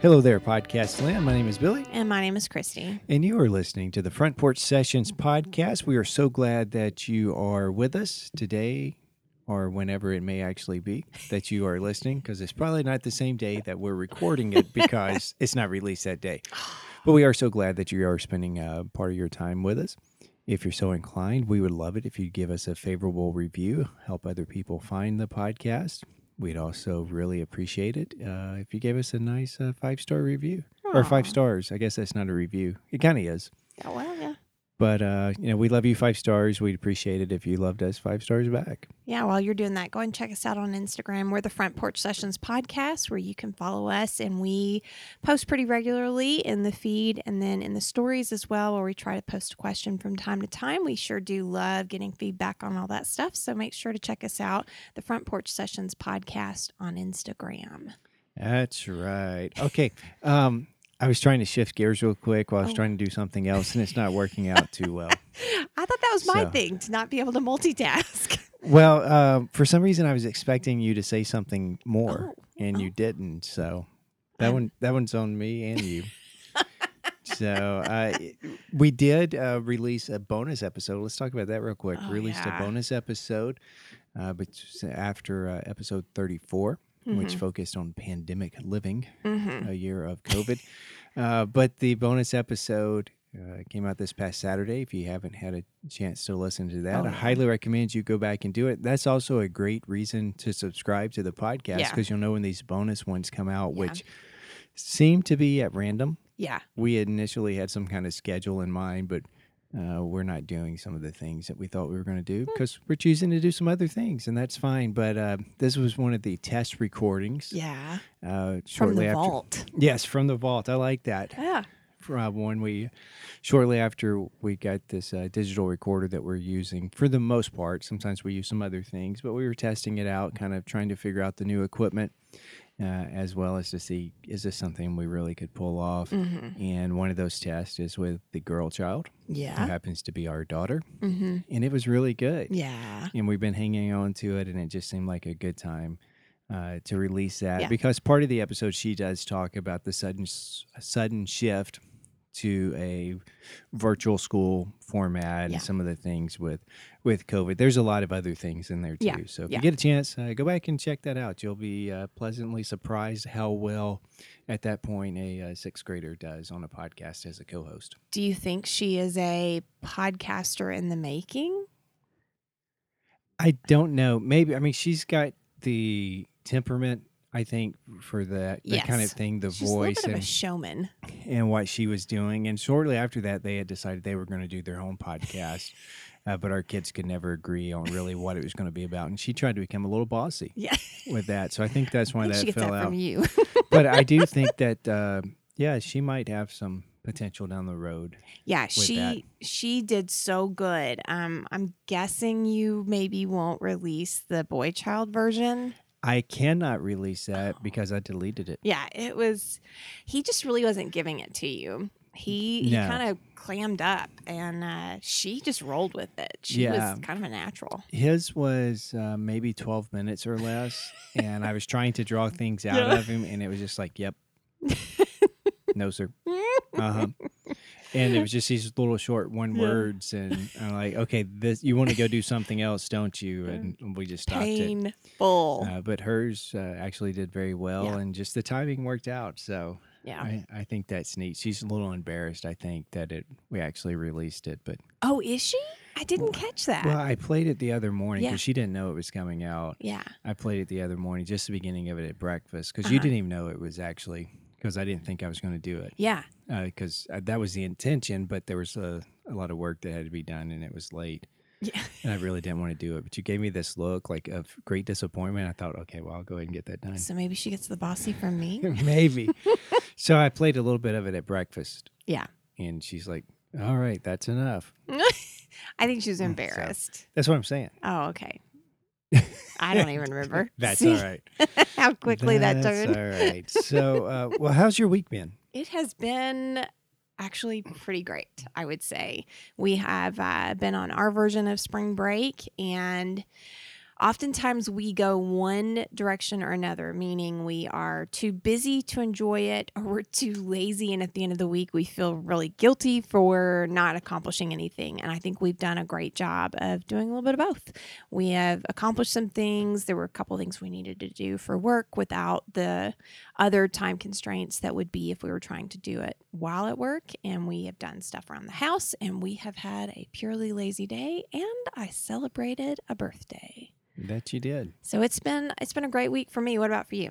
Hello there, podcast land. My name is Billy, And my name is Christi. and you are listening to the Front Porch Sessions podcast. We are so glad that you are with us today, or whenever it may actually be that you are listening, because it's probably not the same day that we're recording it because it's not released that day. But we are so glad that you are spending uh, part of your time with us. If you're so inclined, we would love it if you'd give us a favorable review, help other people find the podcast. We'd also really appreciate it uh, if you gave us a nice uh, five star review or five stars. I guess that's not a review. It kind of is. Oh, well, yeah. But, uh, you know, we love you five stars. We'd appreciate it if you loved us five stars back. Yeah, while you're doing that, go and check us out on Instagram. We're the Front Porch Sessions podcast, where you can follow us and we post pretty regularly in the feed and then in the stories as well, where we try to post a question from time to time. We sure do love getting feedback on all that stuff. So make sure to check us out, the Front Porch Sessions podcast on Instagram. That's right. Okay. Um, I was trying to shift gears real quick while I was Oh. trying to do something else, and it's not working out too well. I thought that was my So- thing to not be able to multitask. Well, um, for some reason, I was expecting you to say something more, Oh, and you oh. didn't. So that one, that one's on me and you. so uh, we did uh, release a bonus episode. Let's talk about that real quick. Oh, released yeah. a bonus episode, uh, but after uh, episode thirty-four, which Mhm. focused on pandemic living, Mhm. a year of COVID. uh, but the bonus episode uh, came out this past Saturday. If you haven't had a chance to listen to that, Oh, I highly recommend you go back and do it. That's also a great reason to subscribe to the podcast Yeah. because you'll know when these bonus ones come out, Yeah. which seem to be at random. Yeah. We initially had some kind of schedule in mind, but uh, we're not doing some of the things that we thought we were going to do Hmm. because we're choosing to do some other things, and that's fine. But uh, this was one of the test recordings. Yeah. Uh, From shortly the after, vault. Yes, from the vault. I like that. Yeah. From when we, shortly after we got this uh, digital recorder that we're using, for the most part, sometimes we use some other things, but we were testing it out, kind of trying to figure out the new equipment, uh, as well as to see is this something we really could pull off. Mm-hmm. And one of those tests is with the girl child, who happens to be our daughter, Mm-hmm. and it was really good Yeah. and we've been hanging on to it and it just seemed like a good time uh, to release that Yeah. because part of the episode she does talk about the sudden sudden shift to a virtual school format Yeah. and some of the things with with covid there's a lot of other things in there too Yeah. so if Yeah. you get a chance uh, go back and check that out you'll be uh, pleasantly surprised how well at that point a uh, sixth grader does on a podcast as a co-host Do you think she is a podcaster in the making? I don't know. Maybe I mean she's got the temperament. I think for that that kind of thing, the She's voice bit of a and, showman. and what she was doing. And shortly after that, they had decided they were going to do their own podcast. uh, but our kids could never agree on really what it was going to be about. And she tried to become a little bossy Yeah. with that. So I think that's why think that fell that out. from you. but I do think that uh, yeah, she might have some potential down the road. yeah, that. she she did so good. Um, I'm guessing you maybe won't release the boy child version. I cannot release that Oh. because I deleted it. Yeah, it was. He just really wasn't giving it to you. He he kind of clammed up, and uh, she just rolled with it. She Yeah. was kind of a natural. His was uh, maybe 12 minutes or less. and I was trying to draw things out Yeah. of him, and it was just like, yep. no, sir. Uh huh. And it was just these little short one Yeah. words. And I'm like, okay, this you want to go do something else, don't you? And we just stopped it. Painful. Uh, but hers uh, actually did very well, Yeah. and just the timing worked out. So yeah. I, I think that's neat. She's a little embarrassed, I think, that it we actually released it. But Oh, is she? I didn't catch that. well, I played it the other morning Yeah. because she didn't know it was coming out. yeah. I played it the other morning, just the beginning of it at breakfast, because you Uh-huh. didn't even know it was actually because I didn't think I was going to do it Yeah. because uh, that was the intention, but there was a, a lot of work that had to be done and it was late, Yeah. and I really didn't want to do it. But you gave me this look like of great disappointment. I thought, okay, well, I'll go ahead and get that done. So maybe she gets the bossy from me. Maybe. so I played a little bit of it at breakfast, Yeah. and she's like, "All right, that's enough." I think she was Mm, so- embarrassed. That's what I'm saying. Oh, okay. I don't even remember. That's See all right. How quickly that That's turned. All right. So, uh, well, how's your week been? It has been actually pretty great, I would say. We have uh, been on our version of spring break, and oftentimes we go one direction or another, meaning we are too busy to enjoy it or we're too lazy. And at the end of the week, we feel really guilty for not accomplishing anything. And I think we've done a great job of doing a little bit of both. We have accomplished some things. There were a couple things we needed to do for work without the other time constraints that would be if we were trying to do it while at work. And we have done stuff around the house and we have had a purely lazy day. And I celebrated a birthday. That you did. So it's been it's been a great week for me. What about for you?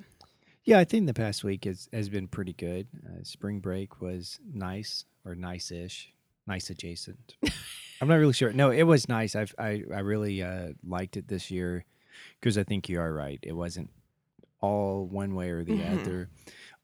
Yeah, I think the past week has, has been pretty good. Uh, spring break was nice or nice-ish, nice adjacent. I'm not really sure. No, it was nice. I've, I I really uh, liked it this year because I think you are right. It wasn't all one way or the Mhm. other.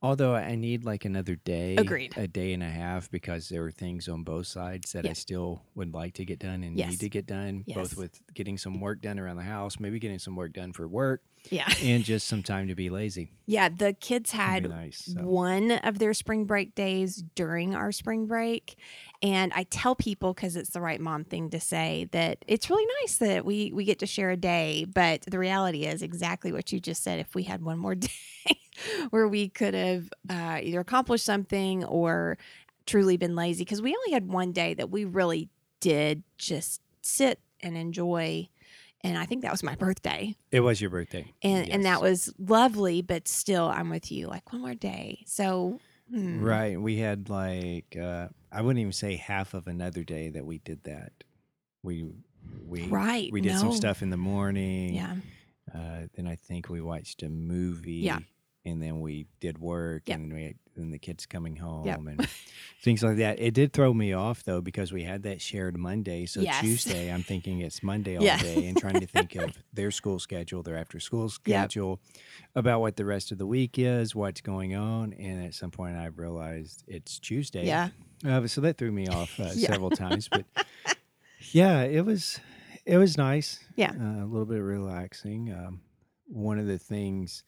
Although I need like another day, Agreed. a day and a half, because there are things on both sides that I still would like to get done and Yes. need to get done, Yes. both with getting some work done around the house, maybe getting some work done for work, Yeah. and just some time to be lazy. Yeah, the kids had nice. so. one of their spring break days during our spring break and i tell people because it's the right mom thing to say that it's really nice that we we get to share a day but the reality is exactly what you just said if we had one more day where we could have uh, either accomplished something or truly been lazy because we only had one day that we really did just sit and enjoy and i think that was my birthday It was your birthday. and and that was lovely but still i'm with you like one more day so hmm. right. We had like uh I wouldn't even say half of another day that we did that. We we right we did some stuff in the morning. yeah Uh then I think we watched a movie. Yeah. And then we did work Yep. and we and the kids coming home Yep. and things like that. It did throw me off though because we had that shared Monday. So Yes. Tuesday I'm thinking it's Monday all Yeah. day and trying to think of their school schedule, their after school schedule, about what the rest of the week is, what's going on. And at some point I realized it's Tuesday. yeah Uh, so that threw me off uh, Yeah. several times, but yeah, it was it was nice. Yeah. uh, a little bit relaxing. Um, one of the things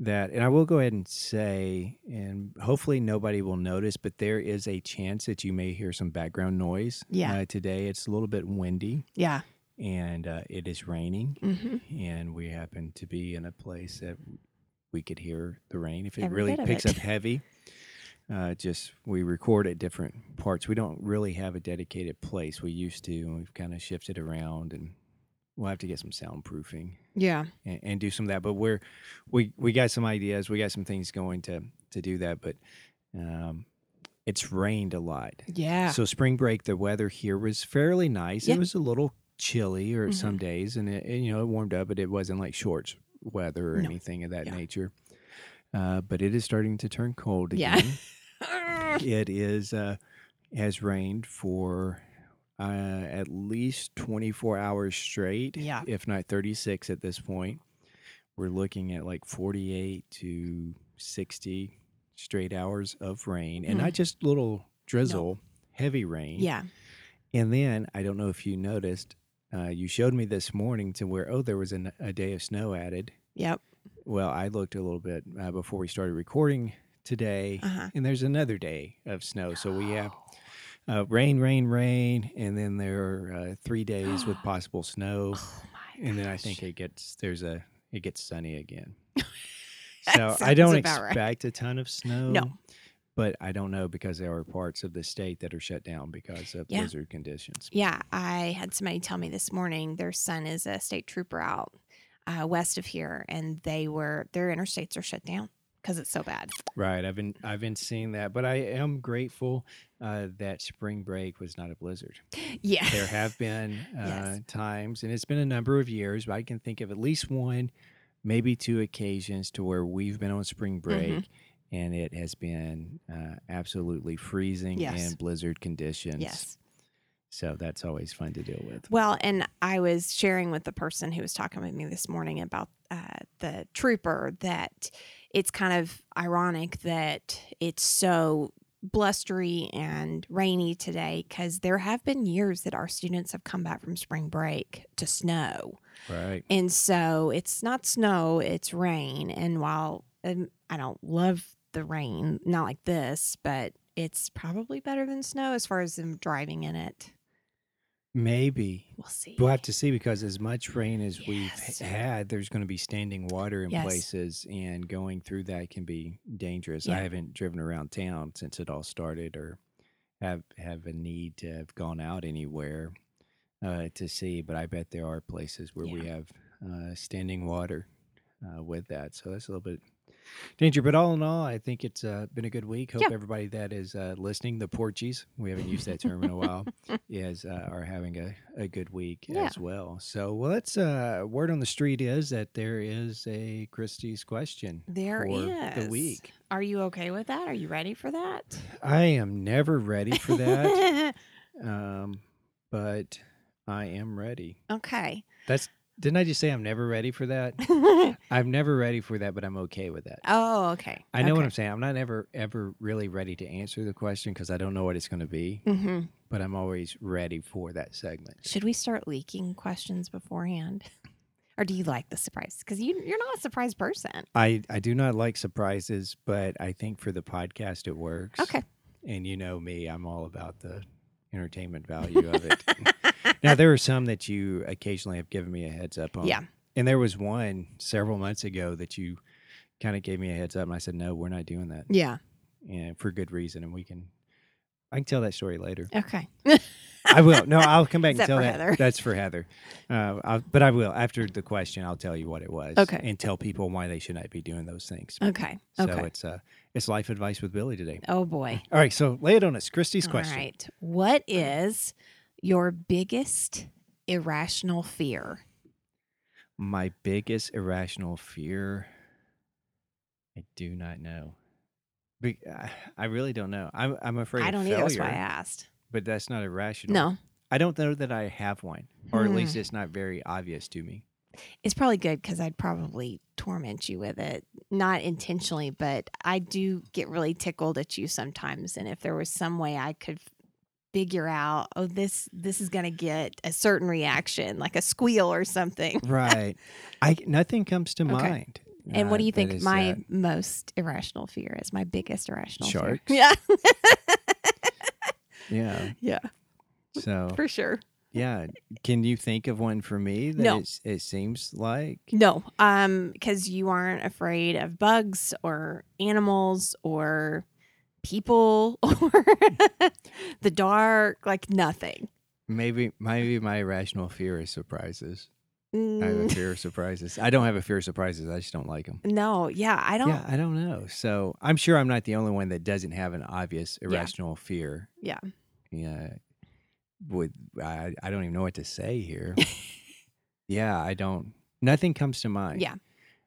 that, and I will go ahead and say, and hopefully nobody will notice, but there is a chance that you may hear some background noise. Yeah. uh, today it's a little bit windy yeah and uh, it is raining, hmm and we happen to be in a place that we could hear the rain if it Every really picks it. up heavy. Uh, just we record at different parts. We don't really have a dedicated place. We used to, and we've kind of shifted around, and we'll have to get some soundproofing yeah and, and do some of that. But we're we we got some ideas. We got some things going to to do that. But um, it's rained a lot. yeah So spring break, the weather here was fairly nice. Yeah. It was a little chilly or Mhm. some days, and it, and, you know it warmed up, but it wasn't like shorts weather or No. anything of that Yeah. nature. Uh, but it is starting to turn cold again. Yeah. it is uh, has rained for uh, at least twenty four hours straight, Yeah. if not thirty six at this point. We're looking at like forty eight to sixty straight hours of rain, and Hmm. not just little drizzle, heavy rain. yeah And then I don't know if you noticed, uh, you showed me this morning to where oh there was an, a day of snow added. yep Well, I looked a little bit uh, before we started recording today, uh-huh and there's another day of snow. So we have uh, rain, rain, rain, and then there are uh, three days with possible snow, oh my and then I think it gets there's a it gets sunny again. So I don't about right. expect a ton of snow. No. But I don't know because there are parts of the state that are shut down because of Yeah. blizzard conditions. Yeah, I had somebody tell me this morning their son is a state trooper out uh, west of here, and they were their interstates are shut down because it's so bad. Right. I've been I've been seeing that, but I am grateful uh, that spring break was not a blizzard. Yeah, There have been uh, Yes. times, and it's been a number of years, but I can think of at least one, maybe two occasions to where we've been on spring break. Mhm. And it has been uh, absolutely freezing Yes. and blizzard conditions. yes. So that's always fun to deal with. Well, and I was sharing with the person who was talking with me this morning about uh, the trooper that it's kind of ironic that it's so blustery and rainy today because there have been years that our students have come back from spring break to snow. Right. And so it's not snow, it's rain. And while um, I don't love the rain, not like this, but it's probably better than snow as far as them driving in it. Maybe. We'll see. We'll have to see because as much rain as Yes. we've had, there's going to be standing water in Yes. places, and going through that can be dangerous. Yeah. I haven't driven around town since it all started, or have have a need to have gone out anywhere uh, to see. But I bet there are places where we have uh, standing water uh, with that, so that's a little bit danger. But all in all, I think it's uh, been a good week. Hope Yeah. everybody that is uh, listening, the Porchies, we haven't used that term in a while, is uh, are having a, a good week Yeah. as well. So, well, let's uh, word on the street is that there is a Christi's question There for is the week. Are you okay with that? Are you ready for that? I am never ready for that, um, but I am ready. okay. That's didn't I just say I'm never ready for that? I'm never ready for that, but I'm okay with that. oh, okay. I know what. I'm saying. I'm not ever ever really ready to answer the question because I don't know what it's going to be, hmm but I'm always ready for that segment. Should we start leaking questions beforehand? Or do you like the surprise? Because you, you're not a surprise person. I I do not like surprises, but I think for the podcast it works. Okay. And you know me, I'm all about the entertainment value of it. now there are some that you occasionally have given me a heads up on. Yeah. And there was one several months ago that you kind of gave me a heads up and I said, No, we're not doing that. Yeah. And for good reason. And we can I can tell that story later. Okay. I will. No, I'll come back and tell that. Heather? That's for Heather. Uh, I'll, but I will after the question. I'll tell you what it was. Okay. And tell people why they should not be doing those things. Okay. So Okay. it's uh, it's life advice with Billy today. Oh boy. All right. So lay it on us. Christi's question. right. What is your biggest irrational fear? My biggest irrational fear. I do not know. Be- I really don't know. I'm I'm afraid I don't failure, either. That's why I asked. but that's not irrational. No, I don't know that I have one, or at Hmm. least it's not very obvious to me. it's probably good because I'd probably torment you with it, not intentionally, but I do get really tickled at you sometimes. And if there was some way I could figure out, oh, this this is going to get a certain reaction, like a squeal or something. Right. I nothing comes to Okay. mind. And what uh, do you think my that. most irrational fear is? My biggest irrational Sharks? fear. Yeah. Yeah. yeah, So for sure. yeah, can you think of one for me that No. it's- it seems like No, um, because you aren't afraid of bugs or animals or people or the dark, like nothing. maybe maybe my irrational fear is surprises. I have a Mm, fear of surprises. I don't have a fear of surprises. I just don't like them. no, yeah, I don't. Yeah, I don't know. So I'm sure I'm not the only one that doesn't have an obvious irrational fear. Yeah. Yeah. With I, I don't even know what to say here. yeah, I don't. Nothing comes to mind. Yeah.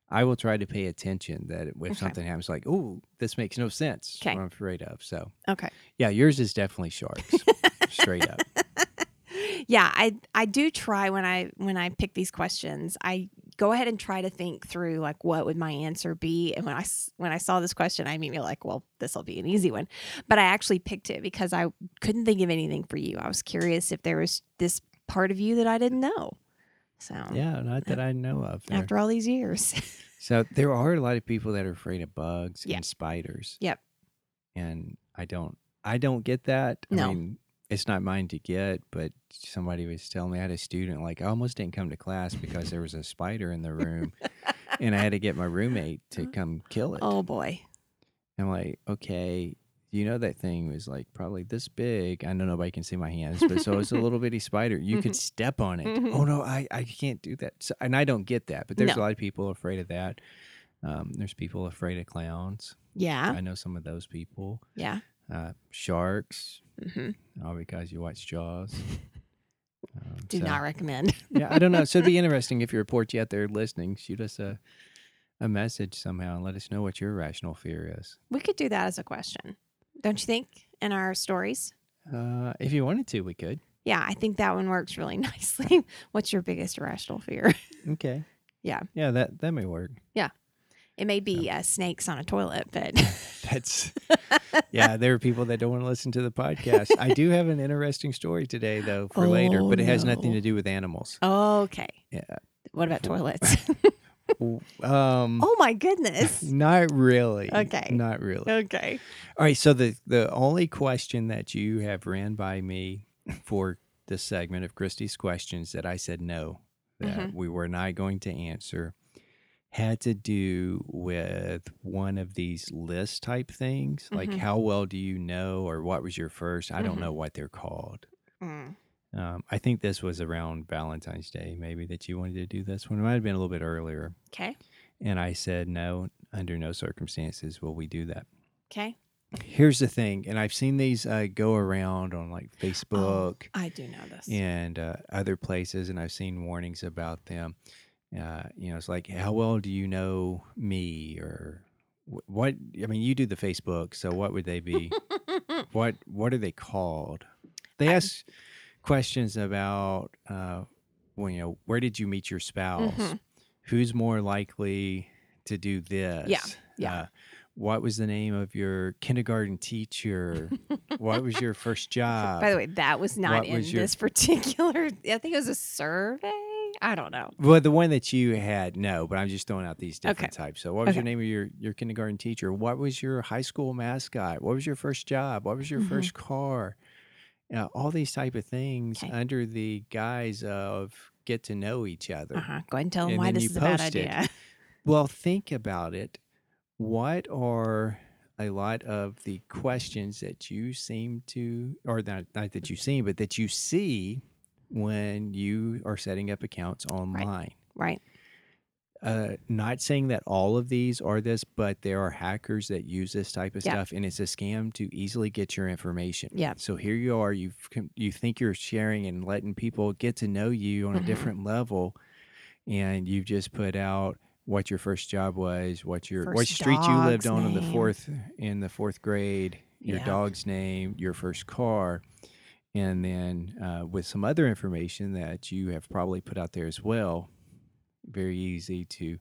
I will try to pay attention that if Okay. something happens, like, oh, this makes no sense. Okay. What I'm afraid of. So Okay. yeah, yours is definitely sharks, straight up. Yeah, I I do try when I when I pick these questions. I go ahead and try to think through like what would my answer be. And when I when I saw this question, I immediately like, well, this will be an easy one. But I actually picked it because I couldn't think of anything for you. I was curious if there was this part of you that I didn't know. So Yeah, not that I know of. there. after all these years, So there are a lot of people that are afraid of bugs Yeah. and spiders. Yep. And I don't I don't get that. I No. mean, it's not mine to get, but somebody was telling me I had a student like I almost didn't come to class because there was a spider in the room and I had to get my roommate to come kill it. oh boy, I'm like, okay, you know that thing was like probably this big. I don't know nobody can see my hands, but so it's a little bitty spider. You could step on it. Mhm. Oh no, I, I can't do that. So, and I don't get that, but there's No. a lot of people afraid of that. Um, there's people afraid of clowns. yeah, I know some of those people. yeah. Uh, sharks, hmm all because you watch Jaws. Um, Do so- not recommend. yeah, I don't know. So it'd be interesting if you're a porchy out there listening. Shoot us a a message somehow and let us know what your irrational fear is. we could do that as a question, don't you think? In our stories. Uh, if you wanted to, we could. Yeah, I think that one works really nicely. What's your biggest irrational fear? Okay. Yeah. Yeah, that that may work. Yeah. It may be uh, snakes on a toilet, but That's yeah. There are people that don't want to listen to the podcast. I do have an interesting story today, though, for later, Oh, but it has nothing to do with animals. okay. Yeah. What about toilets? Um, oh my goodness. not really. Okay. Not really. Okay. All right. So the the only question that you have ran by me for this segment of Christi's questions that I said no, that Mhm. we were not going to answer, had to do with one of these list type things, like Mhm. how well do you know, or what was your first? I don't Mhm. know what they're called. Mm. Um, I think this was around Valentine's Day, maybe that you wanted to do this one. It might have been a little bit earlier. Okay. And I said, no, under no circumstances will we do that. Okay. Here's the thing, and I've seen these uh, go around on like Oh, Facebook I do know this. and uh, other places, and I've seen warnings about them. Uh, you know, it's like, how well do you know me, or what? I mean, you do the Facebook, so what would they be? what What are they called? They I- ask questions about, uh, well, you know, where did you meet your spouse? Mhm. Who's more likely to do this? yeah. Uh, what was the name of your kindergarten teacher? what was your first job? By the way, that was not what in was your- this particular. I think it was a survey. I don't know. Well, the one that you had, no, but I'm just throwing out these different Okay. types. So, what was your name of your, your kindergarten teacher? What was your high school mascot? What was your first job? What was your Mhm. first car? Uh, all these type of things Okay. under the guise of get to know each other. Uh huh. Go ahead and tell them And why this you is a bad it. idea. Well, think about it. What are a lot of the questions that you seem to, or not, not that you seem, but that you see when you are setting up accounts online? right. Uh, not saying that all of these are this, but there are hackers that use this type of Yeah. stuff, and it's a scam to easily get your information. Yeah. So here you are, you you think you're sharing and letting people get to know you on a different level, and you've just put out what your first job was, what your what street you lived on in the fourth in the fourth grade, your Yeah. dog's name, your first car. And then uh, with some other information that you have probably put out there as well, very easy to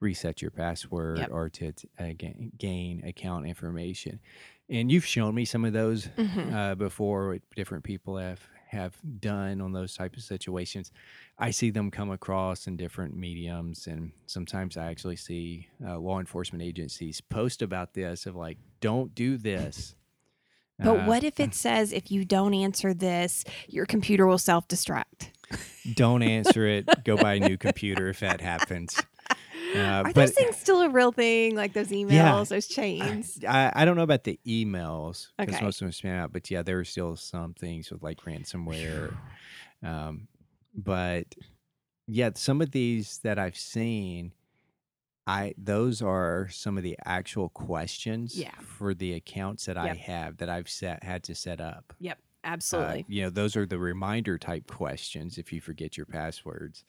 reset your password Yep. or to uh, gain, account information. And you've shown me some of those Mhm. uh, before. What different people have have done on those type of situations. I see them come across in different mediums, and sometimes I actually see uh, law enforcement agencies post about this of like, "Don't do this." But Uh, what if it says if you don't answer this, your computer will self destruct? Don't answer it. Go buy a new computer if that happens. Uh, Are but those things still a real thing? Like those emails, those chains? I, I don't know about the emails because Okay. most of them spam out, but yeah, there are still some things with like ransomware. Um, but yeah, some of these that I've seen, I those are some of the actual questions Yeah. for the accounts that I have that I've set had to set up. Yep, Uh, absolutely. you know, those are the reminder type questions if you forget your passwords.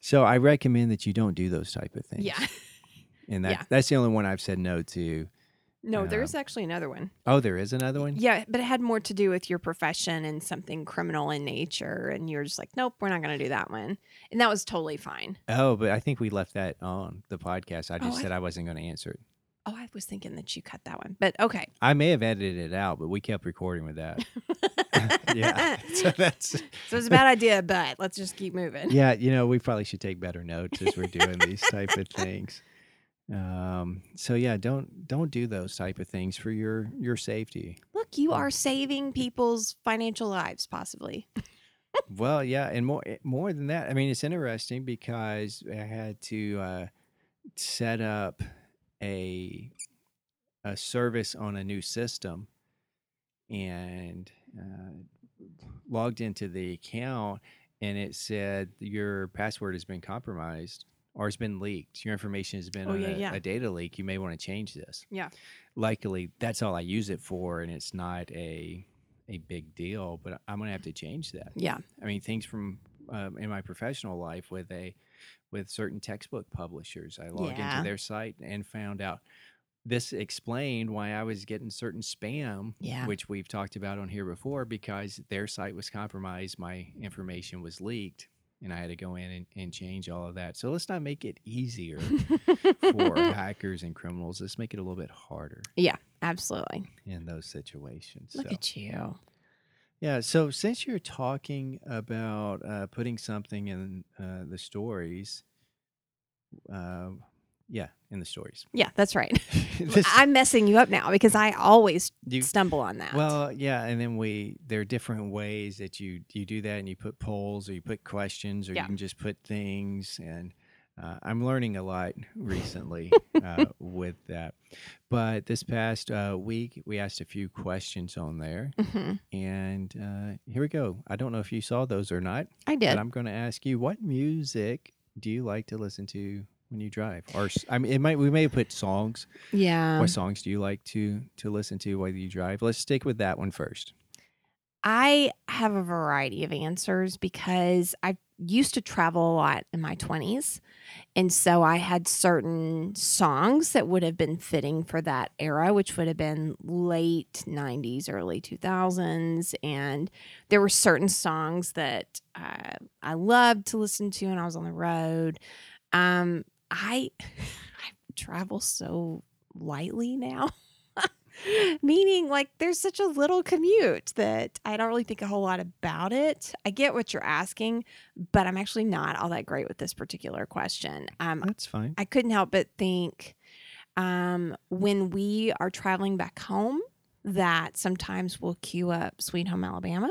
So I recommend that you don't do those type of things. yeah. And that, yeah. that's the only one I've said no to. No, Um, there's actually another one. Oh, there is another one? Yeah, but it had more to do with your profession and something criminal in nature. And you're just like, nope, we're not going to do that one. And that was totally fine. Oh, but I think we left that on the podcast. I Oh, just I- said I wasn't going to answer it. Oh, I was thinking that you cut that one. But okay. I may have edited it out, but we kept recording with that. yeah. So that's So it's a bad idea, but let's just keep moving. yeah, you know, we probably should take better notes as we're doing these type of things. Um, so yeah, don't don't do those type of things for your your safety. Look, you are saving people's financial lives, possibly. Well, yeah, and more eh, more than that. I mean, it's interesting because I had to uh, set up a a service on a new system, and uh, logged into the account, and it said your password has been compromised or has been leaked. Your information has been Oh, on yeah, a, yeah. a data leak. You may want to change this. Yeah. Luckily, that's all I use it for, and it's not a a big deal. But I'm gonna have to change that. Yeah. I mean, things from um, in my professional life with a with certain textbook publishers. I logged Yeah. into their site and found out this explained why I was getting certain spam, Yeah. which we've talked about on here before, because their site was compromised, my information was leaked, and I had to go in and, and change all of that. So let's not make it easier for hackers and criminals. Let's make it a little bit harder yeah, absolutely. in those situations. Look so. at you. Yeah. So since you're talking about uh, putting something in uh, the stories, uh, yeah, in the stories. Yeah, that's right. This- I'm messing you up now because I always you- stumble on that. Well, yeah, and then we there are different ways that you you do that, and you put polls or you put questions or Yeah. you can just put things. And uh, I'm learning a lot recently uh, with that. But this past uh, week, we asked a few questions on there, Mhm. and uh, here we go. I don't know if you saw those or not, I but did. I'm going to ask you what music do you like to listen to when you drive? Or I mean, it might we may have put songs. Yeah. what songs do you like to to listen to while you drive? Let's stick with that one first. I have a variety of answers because I used to travel a lot in my 20s. And so I had certain songs that would have been fitting for that era, which would have been late 90s, early 2000s. And there were certain songs that uh, I loved to listen to when I was on the road. Um, I, I travel so lightly now. Meaning, like, there's such a little commute that I don't really think a whole lot about it. I get what you're asking, but I'm actually not all that great with this particular question. Um, That's fine. I couldn't help but think um, when we are traveling back home that sometimes we'll queue up Sweet Home Alabama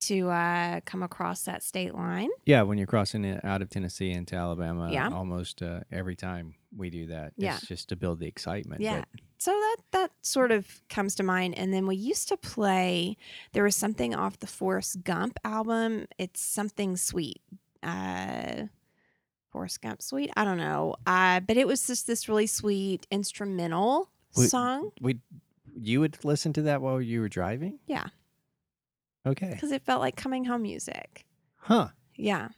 to uh, come across that state line. Yeah, when you're crossing it out of Tennessee into Alabama, Yeah. almost uh, every time we do that, Yeah. it's just to build the excitement. Yeah. but- So that that sort of comes to mind. And then we used to play. There was something off the Forrest Gump album. It's something sweet. Uh, Forrest Gump suite. I don't know. Uh, but it was just this really sweet instrumental Wait, song we, you would listen to that while you were driving? Yeah. Okay. because it felt like coming home music. Huh. Yeah.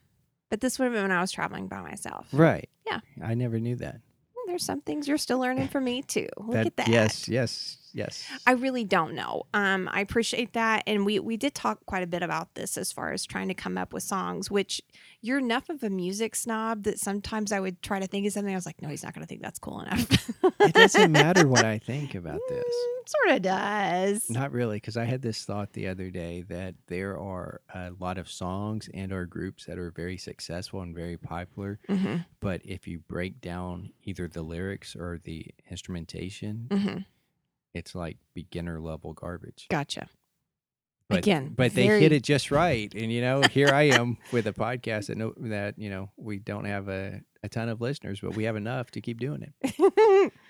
But this would have been when I was traveling by myself. Right. Yeah. I never knew that. There's some things you're still learning from me too. Look that, at that. Yes. Yes. Yes. I really don't know. Um, I appreciate that, and we we did talk quite a bit about this as far as trying to come up with songs. Which you're enough of a music snob that sometimes I would try to think of something. I was like, no, he's not going to think that's cool enough. it doesn't matter what I think about this. sort of does. Not really, because I had this thought the other day that there are a lot of songs and or groups that are very successful and very popular, hmm but if you break down either the lyrics or the instrumentation, hmm it's like beginner level garbage. Gotcha. But, Again, but they hit it just right, and you know, here I am with a podcast that know that you know we don't have a, a ton of listeners, but we have enough to keep doing it.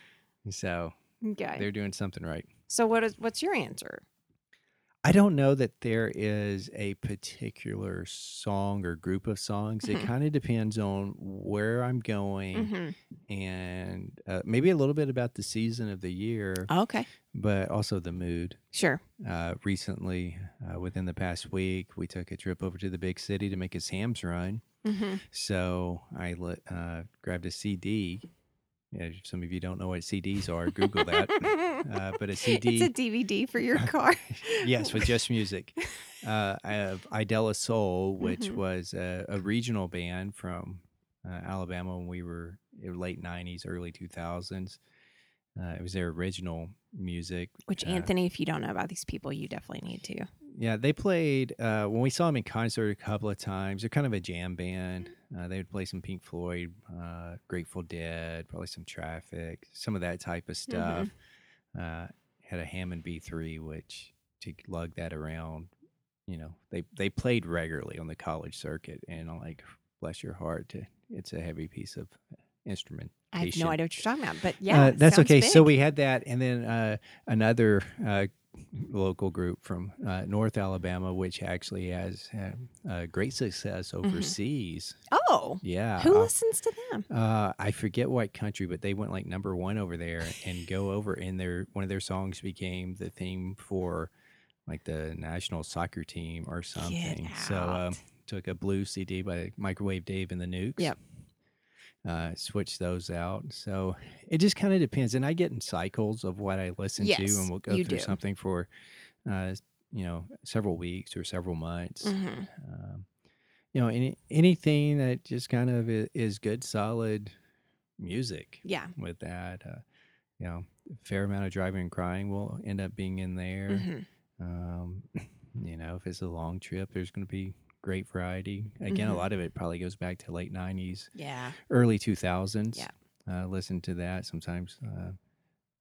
So okay. they're doing something right. So what is what's your answer? I don't know that there is a particular song or group of songs. It Mhm. kind of depends on where I'm going hmm and uh, maybe a little bit about the season of the year, Okay. but also the mood. Sure. Uh, recently, uh, within the past week, we took a trip over to the big city to make a Sam's run. hmm So I li- uh, grabbed a CD. Yeah, if some of you don't know what CDs are. Google that. Uh, but a CD. It's a DVD for your car. yes, with just music. Uh, I have Idella Soul, which Mhm. was a, a regional band from uh, Alabama when we were in late '90s, early 2000s. Uh, it was their original music. Which Uh, Anthony, if you don't know about these people, you definitely need to. Yeah, they played uh, when we saw them in concert a couple of times. They're kind of a jam band. Uh, they would play some Pink Floyd, uh, Grateful Dead, probably some Traffic, some of that type of stuff. Uh, had a Hammond B3, which to lug that around, you know, they they played regularly on the college circuit, and I'm like, bless your heart, to, it's a heavy piece of instrument. I have no idea what you're talking about, but yeah, Uh, that's sounds okay. So we had that, and then uh, another uh, local group from uh, North Alabama, which actually has had uh, great success overseas. oh, Yeah, who listens to them? uh, I forget what country, but they went like number one over there, and go over in their one of their songs became the theme for like the national soccer team or something. So um, took a blue CD by Microwave Dave and the Nukes. Yep. Uh, switch those out. So it just kind of depends, and I get in cycles of what I listen to, and we'll go through do. something for, uh, you know, several weeks or several months Mhm. um, you know any anything that just kind of is good solid music Yeah. with that uh, you know a fair amount of Drivin N Cryin will end up being in there Mhm. um, you know if it's a long trip there's going to be great variety again Mhm. a lot of it probably goes back to late 90s Yeah. early 2000s Yeah. uh, listen to that. Sometimes uh,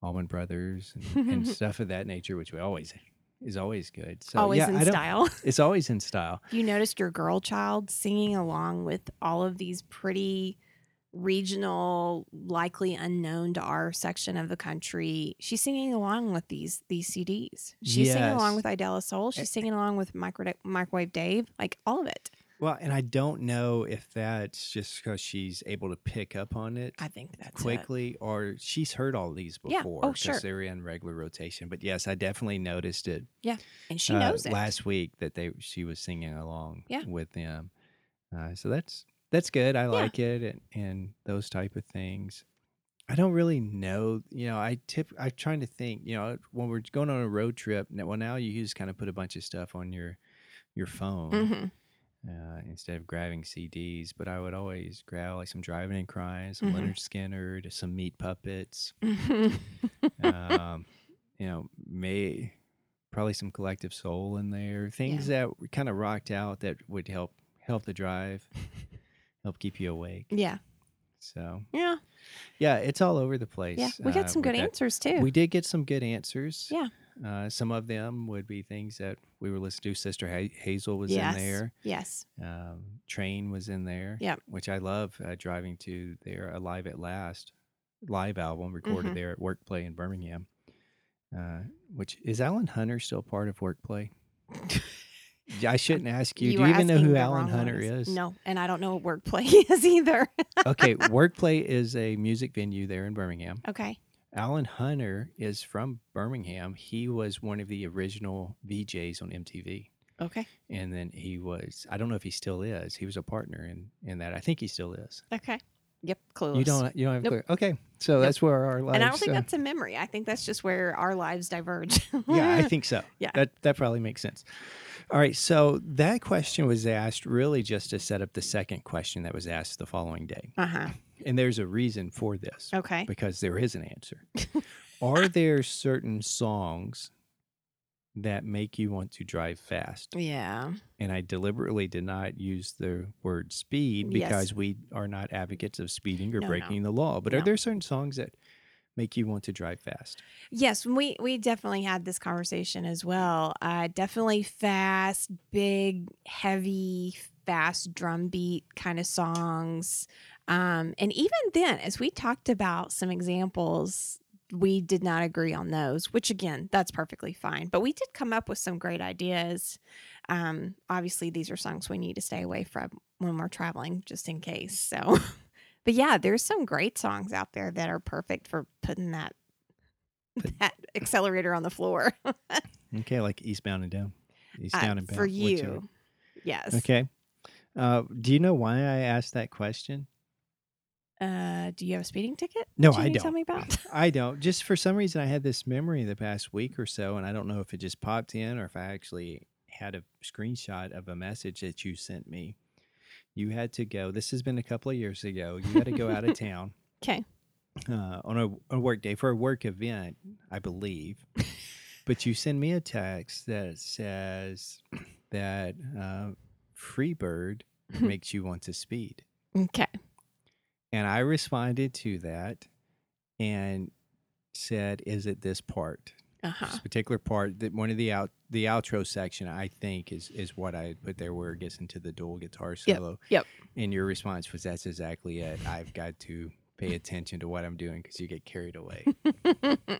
Allman Brothers and, and stuff of that nature, which we always is always good. So Always yeah, in I style. It's always in style. You noticed your girl child singing along with all of these pretty regional, likely unknown to our section of the country. She's singing along with these these CDs. She's singing along with Idella Soul. She's singing along with Micro- Microwave Dave. Like all of it. Well, and I don't know if that's just because she's able to pick up on it I think that's it. quickly, or she's heard all these Yeah. before. Oh, 'cause sure. they're in regular rotation. But yes, I definitely noticed it Yeah, and she uh, knows it. last week that they she was singing along Yeah. with them. Uh, so that's that's good. I like it and, and those type of things. I don't really know. You know, I tip. I'm trying to think. You know, when we're going on a road trip. n- Well, now you just kind of put a bunch of stuff on your your phone hmm uh, instead of grabbing CDs. But I would always grab like some Drivin N Cryin, some Mhm. Lynyrd Skynyrd, some Meat Puppets. Mm-hmm. um, you know, may probably some collective soul in there. Things that kind of rocked out that would help help the drive, help keep you awake. yeah. So Yeah. yeah, it's all over the place. Yeah. We got uh, some good that. answers too. We did get some good answers. Yeah. Uh, some of them would be things that we were listening to. Sister ha- Hazel was yes. in there. Yes. Um, Train was in there. Yep. Which I love uh, driving to their Alive at Last live album recorded Mhm. there at Workplay in Birmingham. Uh, which is Alan Hunter still part of Workplay? I shouldn't ask you. Do you even know who Alan Hunter ones. is? No, and I don't know what wordplay is either. okay, Workplay is a music venue there in Birmingham. okay. Alan Hunter is from Birmingham. He was one of the original VJs on MTV. Okay. And then he was, I don't know if he still is. He was a partner in, in that. I think he still is. Okay. Yep. Clueless. You don't, you don't have Nope. clear. Okay. So that's where our lives. and I don't think uh, that's a memory. I think that's just where our lives diverge. yeah, I think so. Yeah. That, that probably makes sense. All right. So that question was asked really just to set up the second question that was asked the following day. Uh huh. And there's a reason for this. Okay. because there is an answer. Are there certain songs that make you want to drive fast? Yeah. And I deliberately did not use the word speed Yes. because we are not advocates of speeding or No, no. breaking the law. But are there certain songs that make you want to drive fast? Yes, we we definitely had this conversation as well. Uh, definitely fast, big, heavy, fast drum beat kind of songs. Um, and even then, as we talked about some examples, we did not agree on those. Which again, that's perfectly fine. But we did come up with some great ideas. Um, obviously, these are songs we need to stay away from when we're traveling, just in case. So. But yeah, there's some great songs out there that are perfect for putting that that accelerator on the floor. Okay, like Eastbound and Down. Eastbound Uh, and Bound. for you. Yes. Okay. Uh, do you know why I asked that question? Uh, do you have a speeding ticket? No, I don't. Tell me about. I don't. Just for some reason, I had this memory the past week or so, and I don't know if it just popped in or if I actually had a screenshot of a message that you sent me. You had to go. This has been a couple of years ago. You had to go out of town Okay. uh, on a, a work day for a work event, I believe. but you send me a text that says that uh, Freebird makes you want to speed. Okay. And I responded to that and said, "Is it this part? Uh huh. This particular part that one of the out the outro section I think is is what I put there where it gets into the dual guitar solo." yep. And your response was, "That's exactly it. I've got to pay attention to what I'm doing because you get carried away."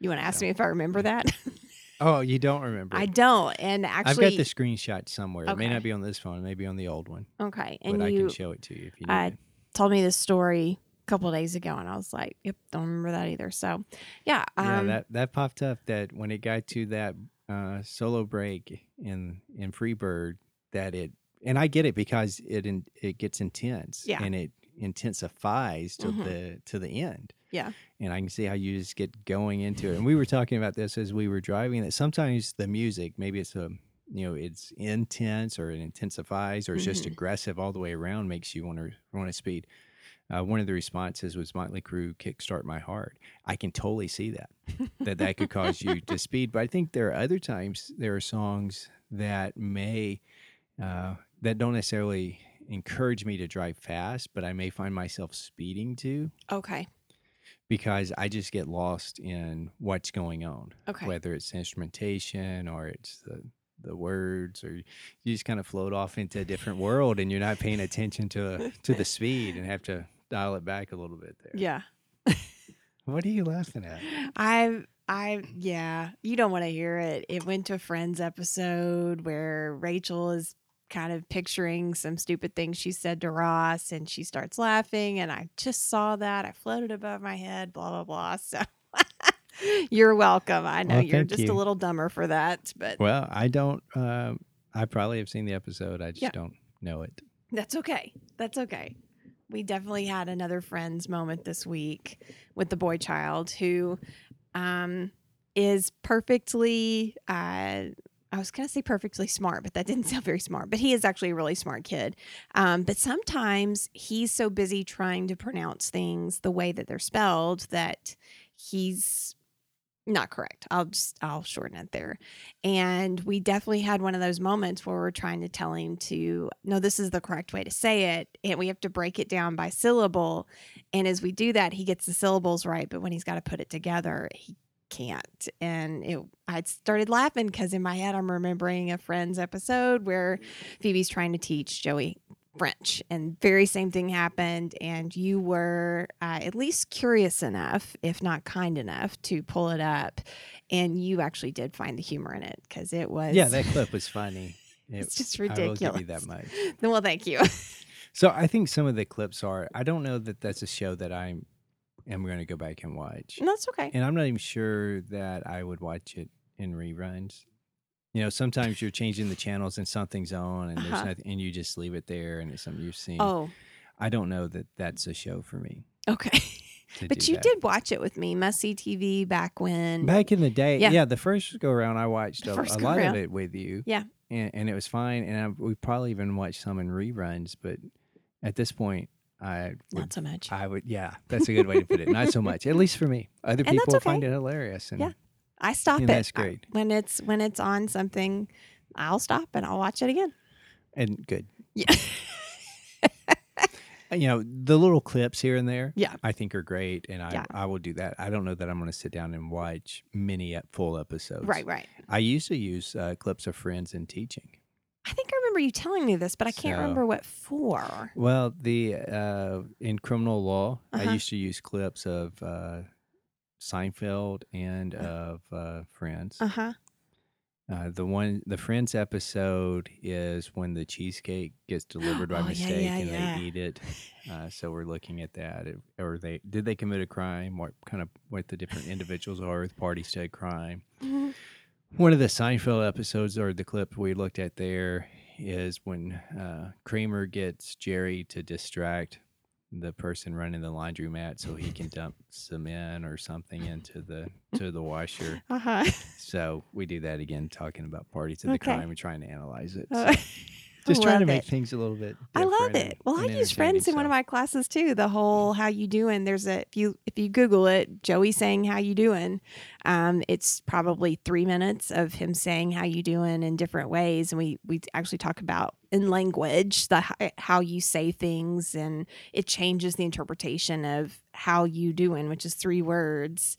You want to ask So- me if I remember that? oh, you don't remember? I don't. And actually, I've got the screenshot somewhere. It may not be on this phone. It may be on the old one, Okay. but And I can show it to you if you need I- it. told me this story couple of days ago, and I was like, "Yep, don't remember that either." So, yeah. yeah, Um, that that popped up that when it got to that uh, solo break in in Freebird, that it and I get it because it in, it gets intense Yeah. and it intensifies to Mhm. the to the end. Yeah. and I can see how you just get going into it. And we were talking about this as we were driving. That sometimes the music, maybe it's a you know it's intense or it intensifies or it's just Mhm. aggressive all the way around, makes you want to want to speed. Uh, one of the responses was Motley Crue "Kickstart My Heart." I can totally see that that that could cause you to speed. But I think there are other times there are songs that may uh, that don't necessarily encourage me to drive fast, but I may find myself speeding too Okay. because I just get lost in what's going on. Okay. Whether it's instrumentation or it's the the words or you just kind of float off into a different world and you're not paying attention to to the speed and have to dial it back a little bit there. Yeah. What are you laughing at? I I yeah, you don't want to hear it. It went to a friend's episode where Rachel is kind of picturing some stupid things she said to Ross and she starts laughing and I just saw that. I floated above my head, blah blah blah. So you're welcome. I know Well, you're just you. a little dumber for that, but Well, I don't um I probably have seen the episode. I just Yeah. don't know it. That's okay. That's okay. We definitely had another friends moment this week with the boy child who um, is perfectly, uh, I was going to say perfectly smart, but that didn't sound very smart. But he is actually a really smart kid. Um, but sometimes he's so busy trying to pronounce things the way that they're spelled that he's not correct. I'll just I'll shorten it there. And we definitely had one of those moments where we're trying to tell him to no, this is the correct way to say it, and we have to break it down by syllable. And as we do that, he gets the syllables right, but when he's got to put it together, he can't. And it, I started laughing because in my head I'm remembering a Friends episode where mm-hmm. Phoebe's trying to teach Joey French, and very same thing happened. And you were uh, at least curious enough, if not kind enough, to pull it up, and you actually did find the humor in it because it was Yeah, that clip was funny. It- it's just ridiculous I will give you that much. Well, thank you. So I think some of the clips are. I don't know that that's a show that I am going to go back and watch, That's okay. and I'm not even sure that I would watch it in reruns. You know, sometimes you're changing the channels and something's on, and there's Uh-huh. nothing, and you just leave it there, and it's something you've seen. Oh, I don't know that that's a show for me. okay. But you that. did watch it with me, must-see TV, back when. Back in the day, Yeah. yeah, the first go around, I watched a, a lot of it with you. Yeah. and, and it was fine. And I, we probably even watched some in reruns. But at this point, I would, Not so much. I would, yeah, that's a good way to put it. Not so much, at least for me. Other And people find it hilarious. And Yeah. I stop and it that's I- great. when it's when it's on something. I'll stop and I'll watch it again. and good. Yeah. You know, the little clips here and there, Yeah. I think are great, and I Yeah. I will do that. I don't know that I'm going to sit down and watch many full episodes. right, right. I used to use uh, clips of friends in teaching. I think I remember you telling me this, but I can't So- remember what for. Well, the uh, in criminal law, Uh-huh. I used to use clips of uh, Seinfeld and of uh, Friends. Uh huh. Uh, the one, the Friends episode is when the cheesecake gets delivered by Oh, mistake yeah, and yeah. they eat it. Uh, so we're looking at that. It- Or they did they commit a crime? What kind of what the different individuals are with parties to a crime? Mm-hmm. One of the Seinfeld episodes, or the clip we looked at there, is when uh, Kramer gets Jerry to distract the person running the laundromat so he can dump cement or something into the to the washer. Uh huh. So we do that again, talking about parties of the Okay. crime and trying to analyze it. Uh, So just trying to make it. things a little bit. I love it. Well, I use friends in one of my classes too. The whole "How you doing?" There's a if you if you Google it, Joey saying "How you doing." Um, it's probably three minutes of him saying "How you doing" in different ways, and we we actually talk about in language the how you say things, and it changes the interpretation of "How you doing," which is three words.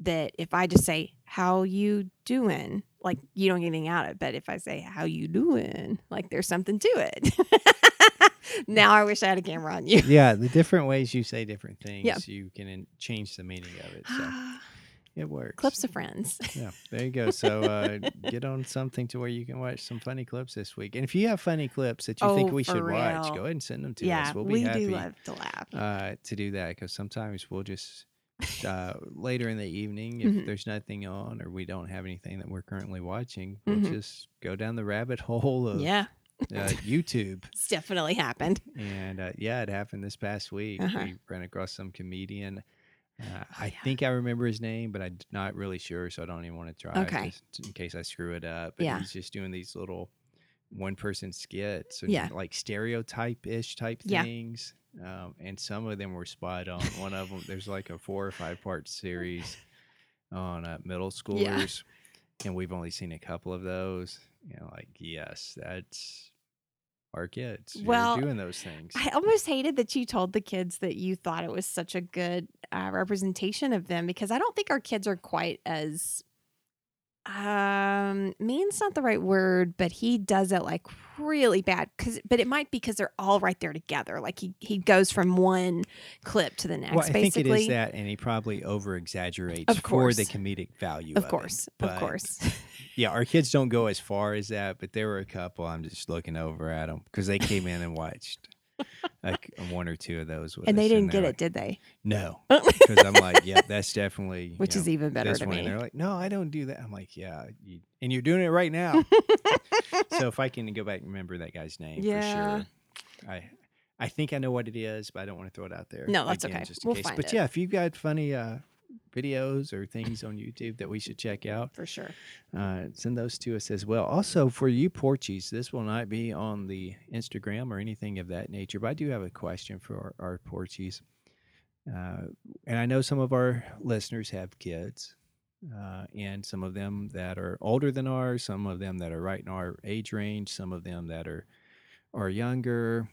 That if I just say "How you doing," like you don't get anything out of it, but if I say "How you doing," like there's something to it. now I wish I had a camera on you. Yeah, the different ways you say different things, Yeah. you can change the meaning of it. So it works. Clips of friends. Yeah, there you go. So uh, get on something to where you can watch some funny clips this week. And if you have funny clips that you think Oh, we for should watch, go ahead and send them to yeah, us. We'll be we happy do love to laugh. uh, to do that because sometimes we'll just uh, later in the evening if Mhm. there's nothing on or we don't have anything that we're currently watching, we'll Mhm. just go down the rabbit hole of yeah, uh, YouTube. it's definitely happened. And uh, yeah, it happened this past week. Uh-huh. We ran across some comedian. Uh, Oh, I yeah. think I remember his name, but I'm not really sure, so I don't even want to try Okay. in case I screw it up. But Yeah. he's just doing these little one person skits Yeah. like stereotype ish type Yeah. things. Um, and some of them were spot on. One of them, there's like a four or five part series on uh, middle schoolers, and we've only seen a couple of those. You know, like yes, that's our kids. Well, doing those things. I almost hated that you told the kids that you thought it was such a good uh, representation of them because I don't think our kids are quite as um mean's not the right word but he does it like really bad because but it might be because they're all right there together like he he goes from one clip to the next well, I basically think it is that, and he probably over exaggerates for the comedic value. of it. course of course Yeah, our kids don't go as far as that, but there were a couple. I'm just looking over at them because they came in and watched like one or two of those. And they didn't they're get like, it did they No, because I'm like, yeah, that's definitely which you is even better to one. me They're like, no, I don't do that. I'm like, yeah, you, and you're doing it right now. so if I can go back and remember that guy's name Yeah. for sure, I I think I know what it is, but I don't want to throw it out there. No, that's again, okay. Just in We'll case. find but it. yeah, if you've got funny uh, videos or things on YouTube that we should check out, for sure uh, send those to us as well. Also, for you Porchies, this will not be on the Instagram or anything of that nature, but I do have a question for our, our Porchies. Uh, and I know some of our listeners have kids, uh, and some of them that are older than ours, some of them that are right in our age range, some of them that are are younger,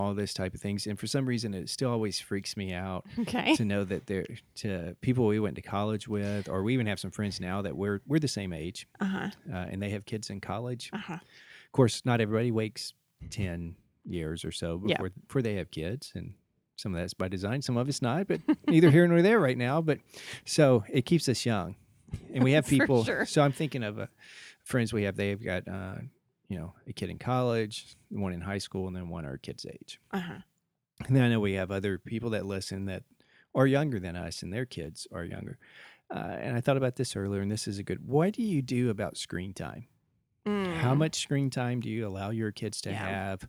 all this type of things. And for some reason, it still always freaks me out okay to know that there to people we went to college with, or we even have some friends now that we're we're the same age, uh-huh uh, and they have kids in college. uh-huh Of course, not everybody wakes ten years or so Yeah. before before they have kids, and some of that's by design, some of it's not. But neither here nor there right now. But so it keeps us young, and we have people. sure. So I'm thinking of uh, friends we have. They've got uh, you know a kid in college, one in high school, and then one our kid's age. uh-huh And then I know we have other people that listen that are younger than us and their kids are younger. Uh, and I thought about this earlier, and this is a good. What do you do about screen time? How Mm. much screen time do you allow your kids to Yeah. have?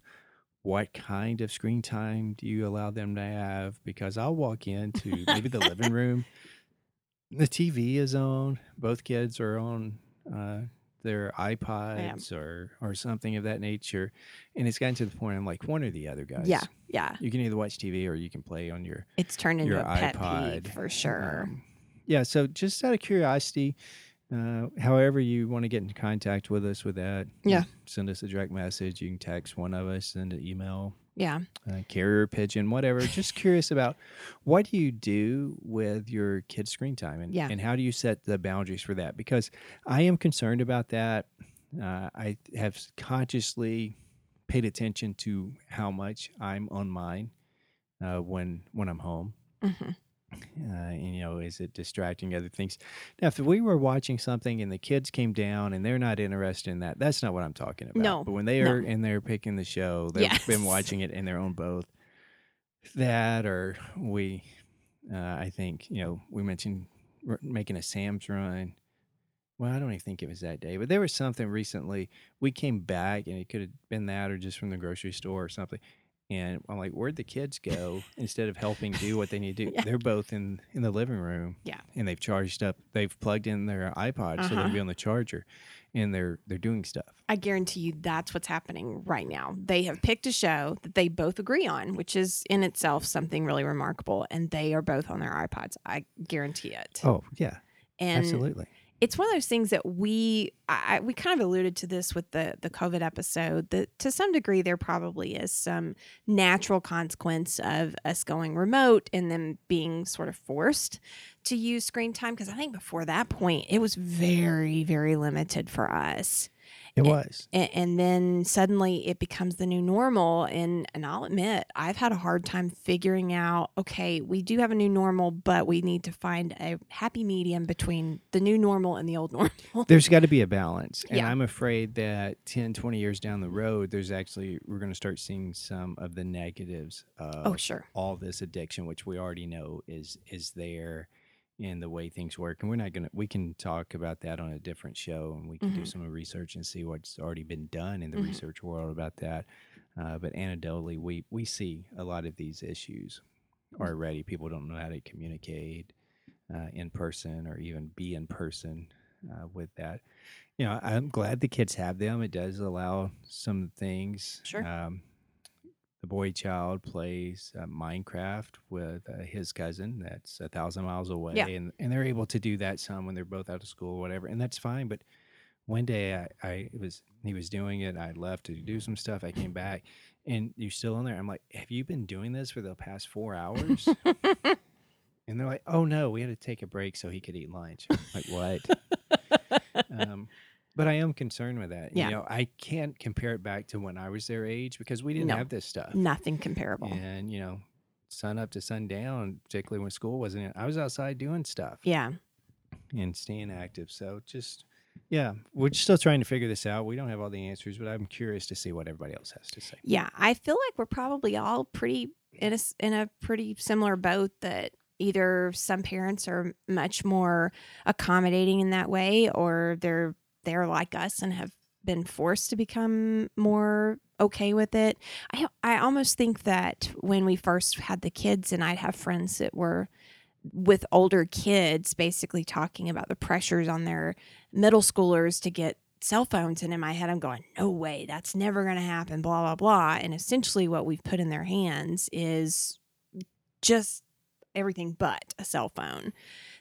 What kind of screen time do you allow them to have? Because I'll walk into maybe the living room, the TV is on, both kids are on uh, their iPods or or something of that nature, and it's gotten to the point I'm like one or the other, guys. yeah yeah You can either watch TV or you can play on your it's turned into your a pet iPod peeve for sure um, yeah. So just out of curiosity, uh, however you want to get in contact with us with that, Yeah. send us a direct message. You can text one of us, send an email, yeah uh, carrier pigeon, whatever. just curious about what do you do with your kids' screen time, and Yeah. and how do you set the boundaries for that? Because I am concerned about that. Uh, I have consciously paid attention to how much I'm on mine uh, when when I'm home. hmm Uh, and you know, is it distracting other things? Now, if we were watching something and the kids came down and they're not interested in that, that's not what I'm talking about. No, but when they no. are and they're picking the show, they've been watching it in their own both. That or we, uh, I think you know, we mentioned making a Sam's run. Well, I don't even think it was that day, but there was something recently. We came back and it could have been that or just from the grocery store or something. And I'm like, where'd the kids go? Instead of helping do what they need to do, Yeah. they're both in in the living room. Yeah. and they've charged up. They've plugged in their iPod so they'll Uh-huh. be on the charger, and they're they're doing stuff. I guarantee you that's what's happening right now. They have picked a show that they both agree on, which is in itself something really remarkable, and they are both on their iPods. I guarantee it. Oh yeah, and absolutely. It's one of those things that we I, we kind of alluded to this with the the COVID episode that to some degree there probably is some natural consequence of us going remote and then being sort of forced to use screen time because I think before that point it was very very limited for us It Eh, was. and, and then suddenly it becomes the new normal and and I'll admit I've had a hard time figuring out okay we do have a new normal but we need to find a happy medium between the new normal and the old normal There's got to be a balance. And Yeah. I'm afraid that 10, 20 years down the road, there's actually, we're going to start seeing some of the negatives of oh sure all this addiction, which we already know is is there in the way things work. And we're not going to, we can talk about that on a different show and we can do Mhm. some research and see what's already been done in the Mhm. research world about that. Uh, but anecdotally, we, we see a lot of these issues already. People don't know how to communicate uh, in person or even be in person uh, with that. You know, I'm glad the kids have them. It does allow some things. Sure. Um, the boy child plays uh, Minecraft with uh, his cousin that's a thousand miles away, Yeah. and, and they're able to do that some when they're both out of school or whatever, and that's fine. But one day I, I was he was doing it. I left to do some stuff. I came back, and you're still in there. I'm like, have you been doing this for the past four hours? and they're like, oh no, we had to take a break so he could eat lunch. I'm like what? um, but I am concerned with that. Yeah. You know, I can't compare it back to when I was their age because we didn't No. have this stuff. Nothing comparable. And you know, sun up to sundown, particularly when school wasn't in, I was outside doing stuff Yeah. and staying active. So just yeah, we're still trying to figure this out. We don't have all the answers, but I'm curious to see what everybody else has to say. Yeah, I feel like we're probably all pretty in a in a pretty similar boat that either some parents are much more accommodating in that way or they're they're like us and have been forced to become more okay with it. I I almost think that when we first had the kids and I'd have friends that were with older kids basically talking about the pressures on their middle schoolers to get cell phones and in my head i'm going no way that's never going to happen blah blah blah and essentially what we've put in their hands is just everything but a cell phone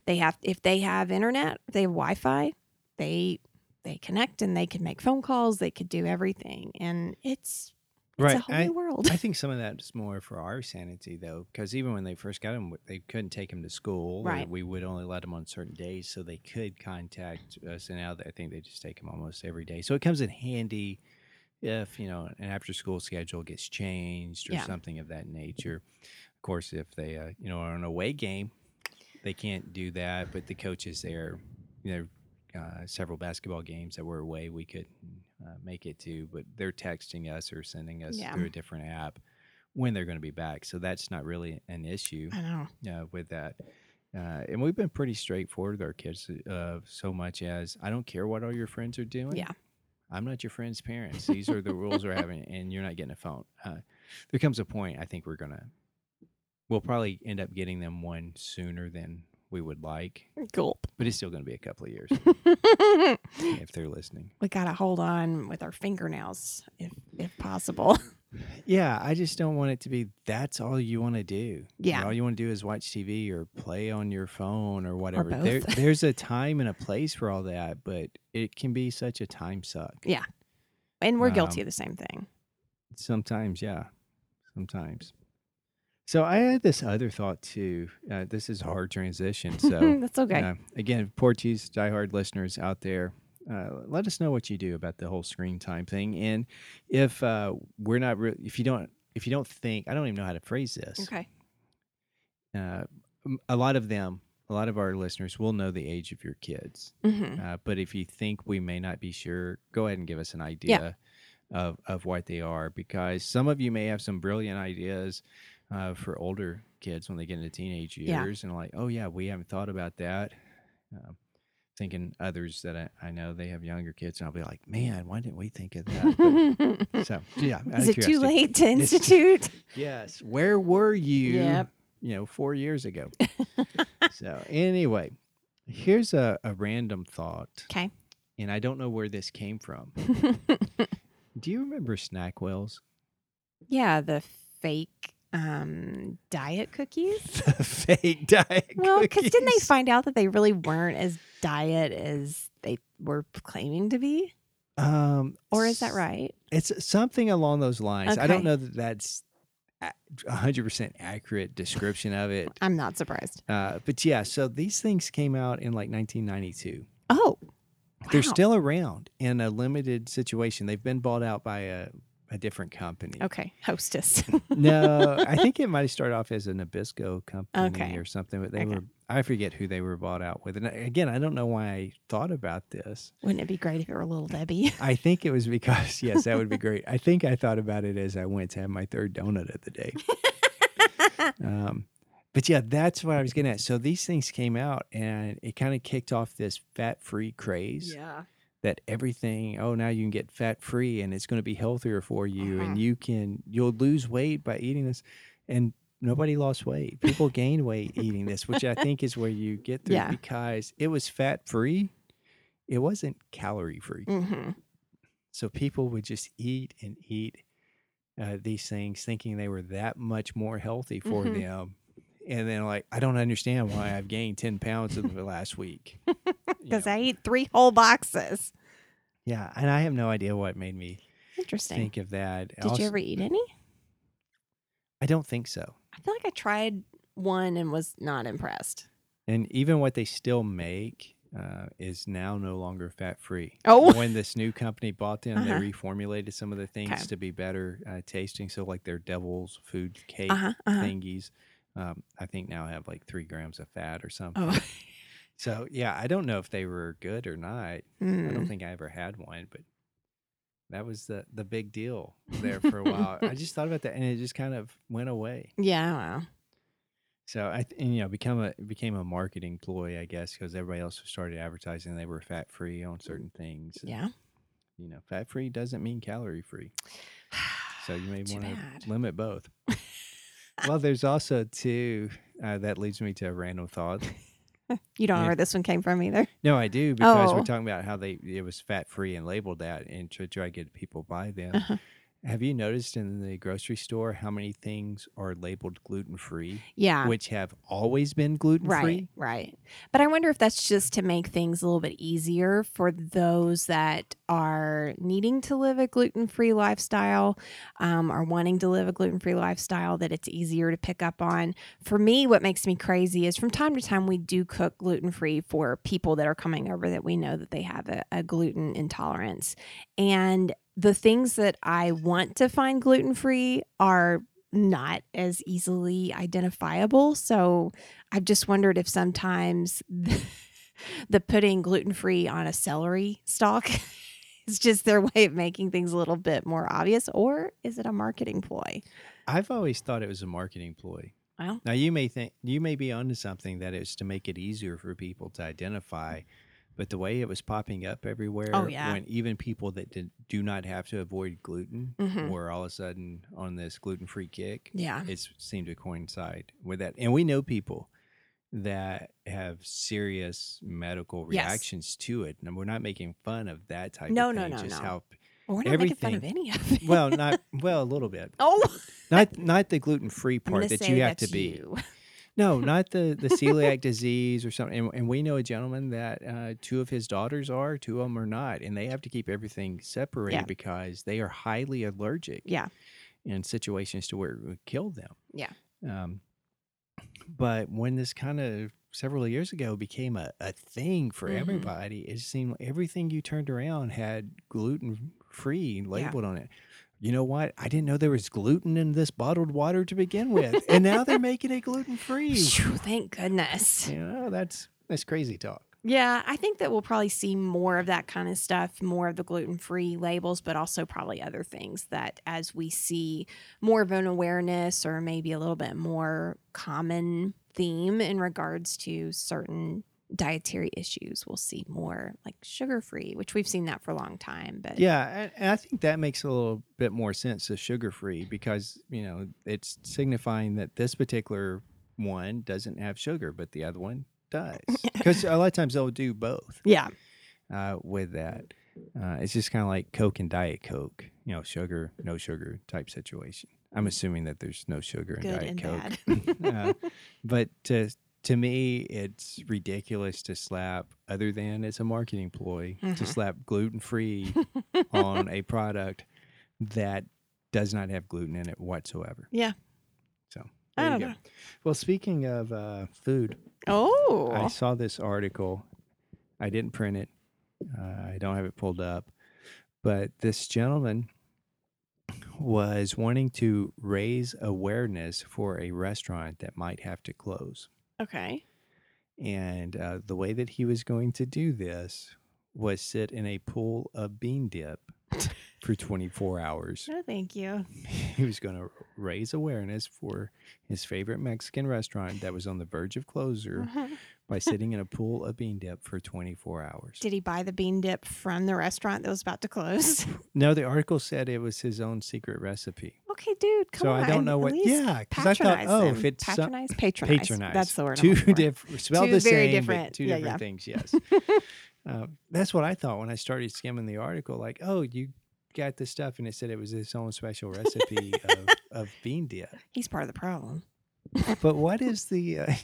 they have if they have internet they have wi-fi they they connect and they can make phone calls they could do everything and it's it's Right, a whole I- new world I think some of that's more for our sanity, though, because even when they first got them, they couldn't take them to school. Right. We would only let them on certain days, so they could contact us. And now I think they just take them almost every day. So it comes in handy if you know an after-school schedule gets changed or Yeah. something of that nature. Of course, if they uh, you know are on an away game, they can't do that. But the coaches there, you know. Uh, several basketball games that were away, we could uh, make it to, but they're texting us or sending us Yeah. through a different app when they're going to be back. So that's not really an issue i know uh, with that. Uh, and we've been pretty straightforward with our kids, uh, so much as I don't care what all your friends are doing. Yeah. I'm not your friend's parents. These are the rules we're having, and you're not getting a phone. Uh, there comes a point I think we're gonna, we'll probably end up getting them one sooner than we would like, gulp but it's still going to be a couple of years if they're listening. we gotta hold on with our fingernails if if possible Yeah, I just don't want it to be that's all you want to do. Yeah. all you want to do is watch TV or play on your phone or whatever. both. There, there's a time and a place for all that, but it can be such a time suck. Yeah. And we're Um, guilty of the same thing Sometimes, yeah, sometimes. So I had this other thought too. Uh, this is a hard transition. So that's okay uh, again, Porchies diehard listeners out there, uh, let us know what you do about the whole screen time thing, and if uh, we're not, re- if you don't, if you don't think, I don't even know how to phrase this. okay Uh, a lot of them, a lot of our listeners will know the age of your kids, hmm uh, but if you think we may not be sure, go ahead and give us an idea of of what they are, because some of you may have some brilliant ideas. Uh, for older kids when they get into teenage Yeah. years and like oh yeah we haven't thought about that um, thinking others that I, I know they have younger kids and i'll be like man why didn't we think of that But- so yeah Is it too late to institute? yes where were you Yep. you know four years ago so anyway here's a, a random thought Okay. and i don't know where this came from do you remember Snackwell's yeah, the fake um, diet cookies. fake diet cookies. Well, because didn't they find out that they really weren't as diet as they were claiming to be? um Or is that right? It's something along those lines. I don't know that that's a 100% accurate description of it. I'm not surprised. Uh, but yeah, so these things came out in like 1992. Oh, They're still around in a limited situation. They've been bought out by a, a different company. okay. Hostess. no, I think it might have started off as a Nabisco company Okay. or something, but they Okay. were, I forget who they were bought out with. And again, I don't know why I thought about this. Wouldn't it be great if it were a little Debbie? I think it was because yes, that would be great. I think I thought about it as I went to have my third donut of the day. um, but yeah, that's what I was getting at. So these things came out, and it kind of kicked off this fat-free craze yeah. That everything. Oh, now you can get fat-free, and it's going to be healthier for you, Uh-huh. and you can you'll lose weight by eating this, and. Nobody lost weight. People gained weight eating this, which I think is where you get through Yeah. because it was fat free. It wasn't calorie free. hmm So people would just eat and eat uh, these things, thinking they were that much more healthy for Mhm. them. And then, like, I don't understand why I've gained 10 pounds in the last week. Because I ate three whole boxes. Yeah, and I have no idea what made me Interesting. think of that. Did Also- you ever eat any? I don't think so. I feel like I tried one and was not impressed. And even what they still make uh, is now no longer fat free. Oh. when this new company bought them, Uh-huh. they reformulated some of the things Okay. to be better uh, tasting. So, like their devil's food cake Uh huh. Uh-huh. thingies, um, I think now I have like three grams of fat or something. Oh. So, yeah, I don't know if they were good or not. I Mm. don't think I ever had one, but that was the the big deal there for a while. I just thought about that, and it just kind of went away. Yeah. Wow. So I, th- and, you know, become a became a marketing ploy, I guess, because everybody else started advertising they were fat free on certain things. and, Yeah. you know, fat free doesn't mean calorie free, so you may want to limit both. well, there's also too uh, that leads me to a random thought. You don't know where this one came from either. No, I do because Oh. we're talking about how they it was fat free and labeled that, and to try to get people buy them. Uh-huh. Have you noticed in the grocery store how many things are labeled gluten free, Yeah. which have always been gluten free? Right, right. But I wonder if that's just to make things a little bit easier for those that are needing to live a gluten free lifestyle um, or wanting to live a gluten free lifestyle, that it's easier to pick up on. For me, what makes me crazy is from time to time we do cook gluten free for people that are coming over that we know that they have a, a gluten intolerance. And the things that I want to find gluten free are not as easily identifiable. So I've just wondered if sometimes the, the putting gluten free on a celery stalk is just their way of making things a little bit more obvious, or is it a marketing ploy? I've always thought it was a marketing ploy. Well, Now you may think you may be onto something that is to make it easier for people to identify, but the way it was popping up everywhere, Oh, yeah. when even people that did, do not have to avoid gluten Mhm. were all of a sudden on this gluten free kick, yeah. it seemed to coincide with that. And we know people that have serious medical Yes. reactions to it, and we're not making fun of that type. No, of no, thing, no, just no. how Well, we're not making fun of any of it. well, not well, a little bit. oh, Not not the gluten free part that you have to that's be. No, not the the celiac disease or something. And, and we know a gentleman that uh, two of his daughters are, two of them are not, and they have to keep everything separated Yeah. because they are highly allergic Yeah. in situations to where it would kill them. Yeah. Um, but when this kind of several years ago became a, a thing for Mhm. everybody, it seemed like everything you turned around had gluten free labeled on it. You know what? I didn't know there was gluten in this bottled water to begin with, and now they're making it gluten free. Thank goodness. You know, that's that's crazy talk. Yeah, I think that we'll probably see more of that kind of stuff, more of the gluten free labels, but also probably other things that as we see more of an awareness or maybe a little bit more common theme in regards to certain dietary issues, we'll see more like sugar free, which we've seen that for a long time. But Yeah, and, and I think that makes a little bit more sense as sugar free because you know it's signifying that this particular one doesn't have sugar, but the other one does. Because a lot of times they'll do both yeah, uh, with that. Uh, it's just kind of like Coke and Diet Coke, you know, sugar, no sugar type situation. I'm assuming that there's no sugar in good Diet and Coke. bad. uh, but to to me, it's ridiculous to slap, other than it's a marketing ploy, to Mhm. slap gluten free on a product that does not have gluten in it whatsoever. Yeah. So there you don't go. know. Well, speaking of uh, food, oh, I saw this article. I didn't print it. Uh, I don't have it pulled up, but this gentleman was wanting to raise awareness for a restaurant that might have to close. Okay. And uh, the way that he was going to do this was sit in a pool of bean dip for 24 hours. No, thank you. He was going to raise awareness for his favorite Mexican restaurant that was on the verge of closure by sitting in a pool of bean dip for 24 hours. Did he buy the bean dip from the restaurant that was about to close? No, the article said it was his own secret recipe. Okay, dude, come so on. I don't know what. Yeah, because I thought, oh, them. if it's patronize, patronize, patronize. That's the word. Two different, spelled Two the very same, different- two yeah, different yeah. things. Yes, uh, that's what I thought when I started skimming the article. Like, oh, you got this stuff, and it said it was his own special recipe of, of bean dip. He's part of the problem. But what is the uh,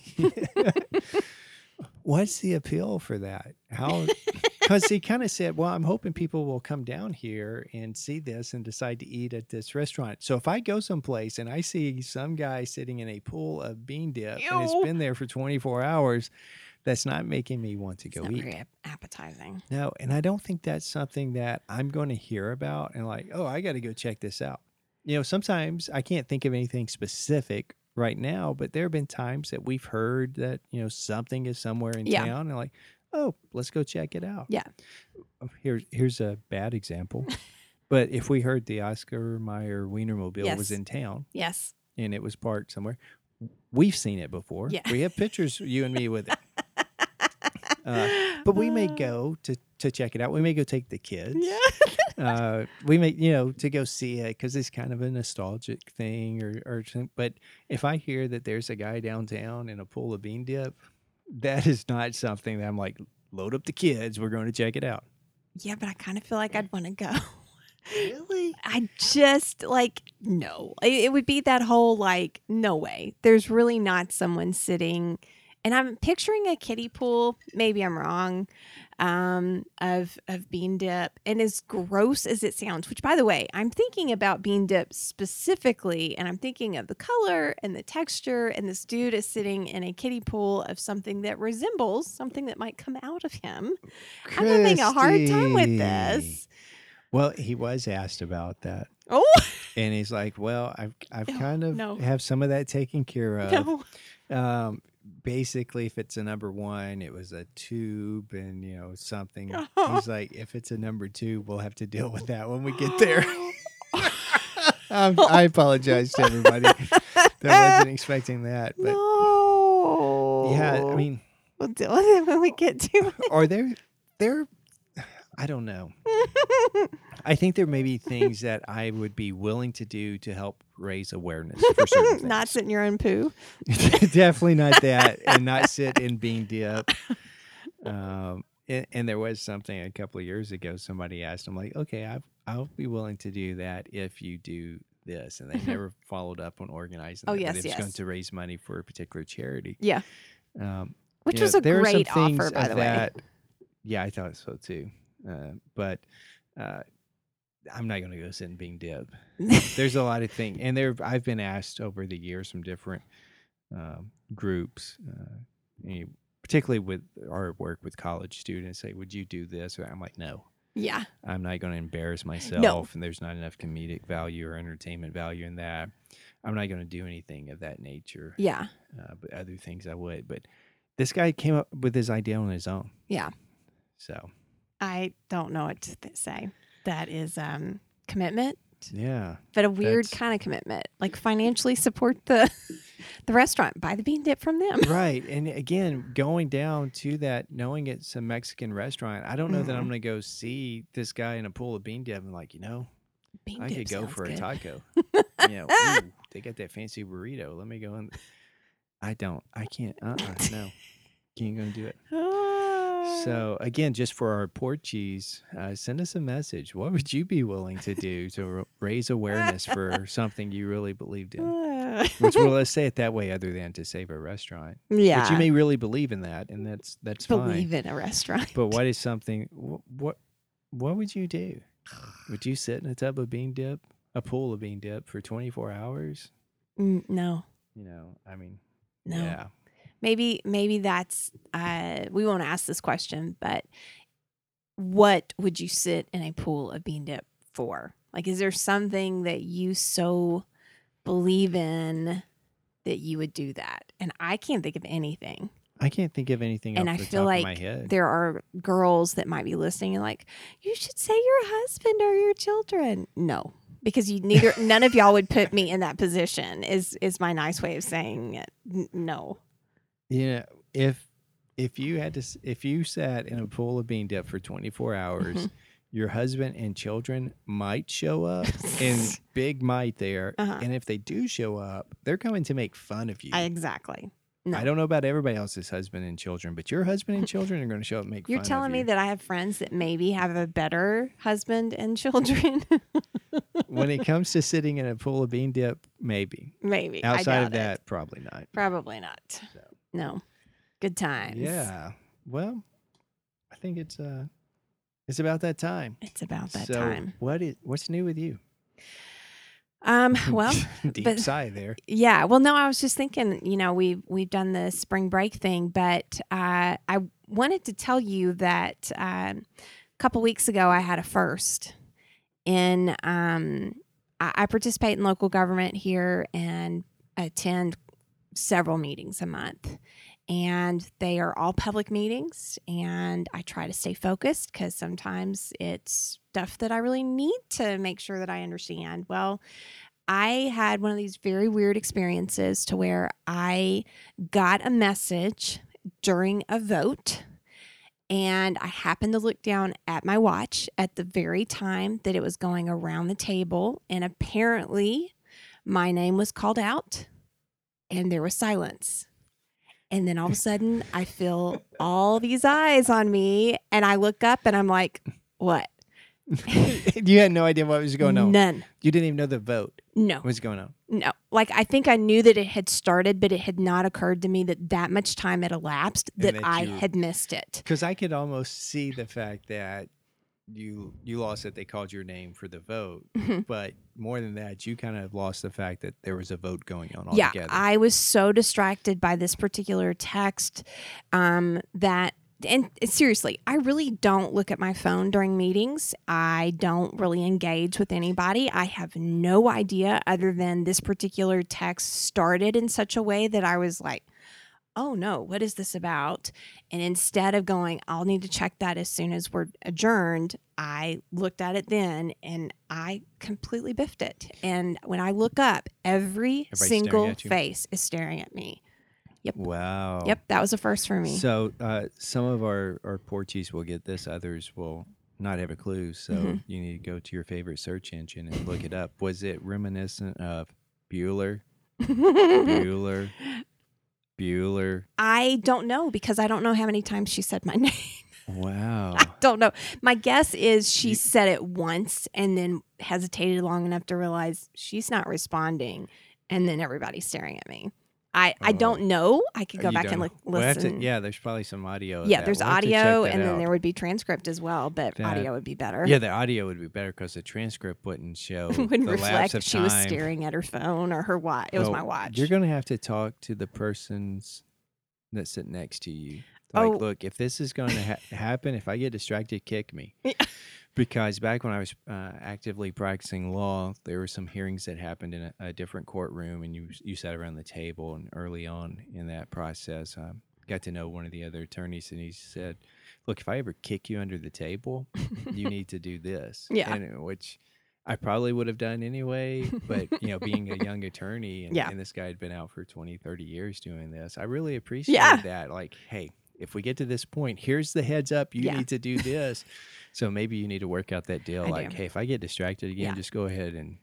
what's the appeal for that? How because he kind of said, "Well, I'm hoping people will come down here and see this and decide to eat at this restaurant." So if I go someplace and I see some guy sitting in a pool of bean dip and it's been there for 24 hours, that's not making me want to It's go not eat. very appetizing. No, and I don't think that's something that I'm going to hear about and like, oh, I got to go check this out. You know, sometimes I can't think of anything specific right now, but there have been times that we've heard that, you know, something is somewhere in Yeah. town and like, oh, let's go check it out. Yeah. Here's here's a bad example. but if we heard the Oscar Mayer Wienermobile was in town Yes. and it was parked somewhere, we've seen it before. Yeah. We have pictures, you and me, with it. Uh, but we may Uh, go to to check it out. We may go take the kids. Yeah. Uh, we may, you know, to go see it because it's kind of a nostalgic thing, or or. some- But if I hear that there's a guy downtown in a pool of bean dip, that is not something that I'm like, load up the kids. We're going to check it out. yeah, but I kind of feel like I'd want to go. Really? I just like no. It, it would be that whole like no way. There's really not someone sitting, and I'm picturing a kiddie pool. Maybe I'm wrong. Um, of of bean dip, and as gross as it sounds. Which, by the way, I'm thinking about bean dip specifically, and I'm thinking of the color and the texture. And this dude is sitting in a kiddie pool of something that resembles something that might come out of him. I'm having a hard time with this. Well, he was asked about that, Oh and he's like, "Well, I've I've No, kind of no. have some of that taken care of." no. Um, basically, if it's a number one, it was a tube and you know something. He's like, if it's a number two, we'll have to deal with that when we get there. um, I apologize to everybody that wasn't expecting that, but no. yeah, I mean, we'll deal with it when we get to are there there? I don't know. I think there may be things that I would be willing to do to help raise awareness for certain things. Not sit in your own poo. Definitely not that, and not sit in bean dip. Um, and, and there was something a couple of years ago. Somebody asked, "I'm like, okay, I, I'll be willing to do that if you do this," and they never followed up on organizing. Oh, that, yes, but it was going to raise money for a particular charity. Yeah. Um, Which you know, was a there are some great offer, by the way. that- Yeah, I thought so too. Uh, but uh, I'm not going to go sit in bean dip there's a lot of things and there i've been asked over the years from different um, groups uh, particularly with our work with college students say would you do this i'm like no yeah. i'm not going to embarrass myself no. and there's not enough comedic value or entertainment value in that i'm not going to do anything of that nature Yeah. uh, but other things i would but this guy came up with his idea on his own Yeah. so I don't know what to th- say. That is um commitment, yeah but a weird kind of commitment. Like financially support the the restaurant, buy the bean dip from them. right and again going down to that knowing it's a mexican restaurant i don't know that i'm Mhm. going to go see this guy in a pool of bean dip and like you know Bean i could go for a good. taco you know ooh, they got that fancy burrito let me go in i don't i can't uh-uh no can't gonna do it Ah. So again just for our Porchies uh, send us a message what would you be willing to do to r- raise awareness for something you really believed in Ah. which well let's say it that way other than to save a restaurant yeah. but you may really believe in that, and that's that's believe fine. in a restaurant. But what is something? wh- What what would you do? Would you sit in a tub of bean dip, a pool of bean dip, for twenty four hours? Mm, no. You know, I mean, No. yeah, maybe maybe that's uh we won't ask this question but what would you sit in a pool of bean dip for? Like is there something that you so believe in that you would do that? And i can't think of anything. I can't think of anything And I the feel top like of my head. there are girls that might be listening and like you should say your husband or your children. No because you neither none of y'all would put me in that position is is my nice way of saying it. N- no Yeah, if if you had to, if you sat in a pool of bean dip for twenty four hours. Mhm. Your husband and children might show up, and big might there. Uh-huh. And if they do show up, they're coming to make fun of you. I, exactly no. I don't know about everybody else's husband and children, but your husband and children are going to show up and make You're fun of telling me you. that I have friends that maybe have a better husband and children? when it comes to sitting in a pool of bean dip, maybe. maybe. Outside of doubt it. that, probably not. Probably not. So. No. Good times. Yeah. Well, I think it's uh It's about that time. It's about that so time. What is what's new with you? Um, well, deep but- sigh there. yeah. Well, no, I was just thinking, you know, we've we've done the spring break thing, but uh, I wanted to tell you that um, a couple weeks ago I had a first in. Um, I, I participate in local government here and attend several meetings a month. And they are all public meetings, and I try to stay focused because sometimes it's stuff that I really need to make sure that I understand. Well, I had one of these very weird experiences to where I got a message during a vote and I happened to look down at my watch at the very time that it was going around the table and apparently my name was called out and there was silence. And then all of a sudden I feel all these eyes on me and I look up and I'm like, what? you had no idea what was going on. None. You didn't even know the vote No. was going on. No, like I think I knew that it had started, but it had not occurred to me that that much time had elapsed that, that I you- had missed it. Because I could almost see the fact that you you lost that they called your name for the vote, Mhm. but more than that, you kind of lost the fact that there was a vote going on Yeah. I was so distracted by this particular text um, that. And seriously, I really don't look at my phone during meetings. I don't really engage with anybody. I have no idea other than this particular text started in such a way that I was like, oh no, what is this about? And instead of going, I'll need to check that as soon as we're adjourned, I looked at it then and I completely biffed it. And when I look up, every Everybody's single face is staring at me. Yep. Wow. Yep, that was a first for me. So uh, some of our our Porchies will get this, others will not have a clue. So Mhm. you need to go to your favorite search engine and look it up. Was it reminiscent of Bueller? Bueller? Bueller? I don't know because I don't know how many times she said my name. Wow. I don't know. My guess is she said it once and then hesitated long enough to realize she's not responding, and then everybody's staring at me. I, I Oh. don't know. I could oh, go You back and know. li- We'll to- listen. yeah, there's probably some audio. Yeah, there's We'll have to check audio, and then there would be transcript as well, but That- audio would be better. Yeah, the audio would be better because the transcript wouldn't show wouldn't reflect she was staring at her phone or her watch. It was my oh, watch. You're going to have to talk to the persons that sit next to you. Like, Oh. look, if this is going to ha- happen, if I get distracted, kick me. Because back when I was uh, actively practicing law, there were some hearings that happened in a, a different courtroom, and you you sat around the table. And early on in that process, I got to know one of the other attorneys, and he said, "Look, if I ever kick you under the table, you need to do this." Yeah. and, uh, which I probably would have done anyway. But, you know, being a young attorney and, Yeah. and this guy had been out for 20, 30 years doing this, I really appreciate Yeah. that. Like, hey, if we get to this point, here's the heads up. You Yeah. need to do this. so maybe you need to work out that deal. I like, do. hey, if I get distracted again, Yeah. just go ahead and,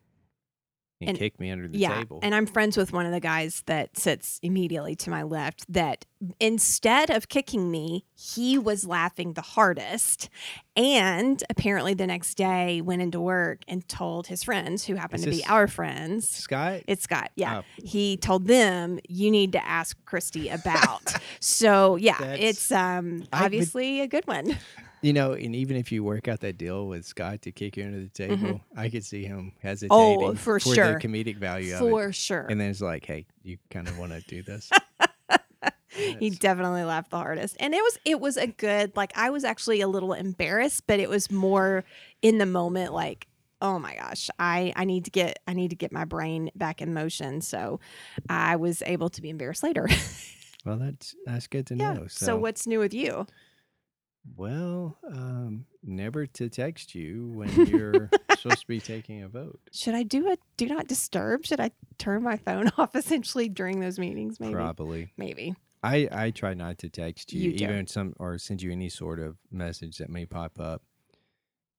and, And- kick me under the yeah, table. and I'm friends with one of the guys that sits immediately to my left. That instead of kicking me, he was laughing the hardest, and apparently the next day went into work and told his friends, who happened to be our friends. Scott? It's Scott. Yeah. Oh. He told them you need to ask Christi about. so yeah, That's- it's um would- obviously a good one. You know, and even if you work out that deal with Scott to kick you under the table, I could see him hesitating Mm-hmm. Oh, for the sure. comedic value. For sure. And then it's like, hey, you kind of want to do this? he definitely laughed the hardest and it was it was a good like i was actually a little embarrassed but it was more in the moment like oh my gosh i i need to get i need to get my brain back in motion so i was able to be embarrassed later Well, that's that's good to yeah know. so. what's new with you Well, um, never to text you when you're supposed to be taking a vote. should i do a do not disturb should i turn my phone off essentially during those meetings maybe Probably. maybe I I try not to text you, You even some or send you any sort of message that may pop up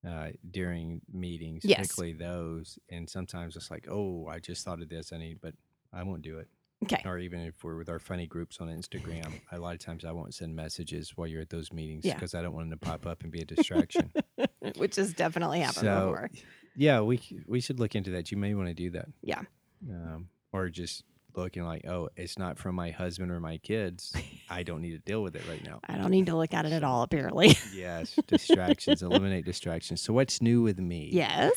uh, during meetings, Yes. particularly those. And sometimes it's like, oh, I just thought of this. I need, but I won't do it. Okay Or even if we're with our funny groups on Instagram, a lot of times I won't send messages while you're at those meetings Yeah. because I don't want them to pop up and be a distraction. which has definitely happened So, before yeah, we we should look into that. You may want to do that. Yeah. Um, or just looking like, oh, it's not from my husband or my kids. I don't need to deal with it right now. I don't need to look at it at all, apparently. yes, distractions, eliminate distractions. So, what's new with me? yes.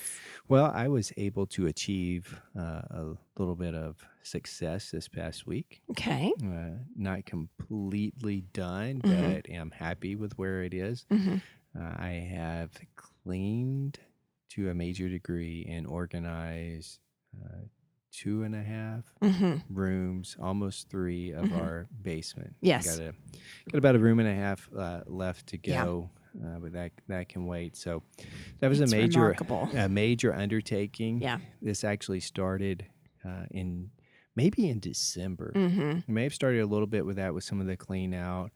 Well, I was able to achieve uh, a little bit of success this past week. Okay. Uh, not completely done, Mhm. but am happy with where it is. hmm Uh, I have cleaned to a major degree and organized uh, two and a half hmm rooms, almost three of Mhm. our basement. Yes. got a got about a room and a half uh, left to Yeah. go, uh, but that that can wait. So that was It's a major remarkable. a major undertaking. Yeah. This actually started uh, in maybe in December. hmm We may have started a little bit with that with some of the clean out.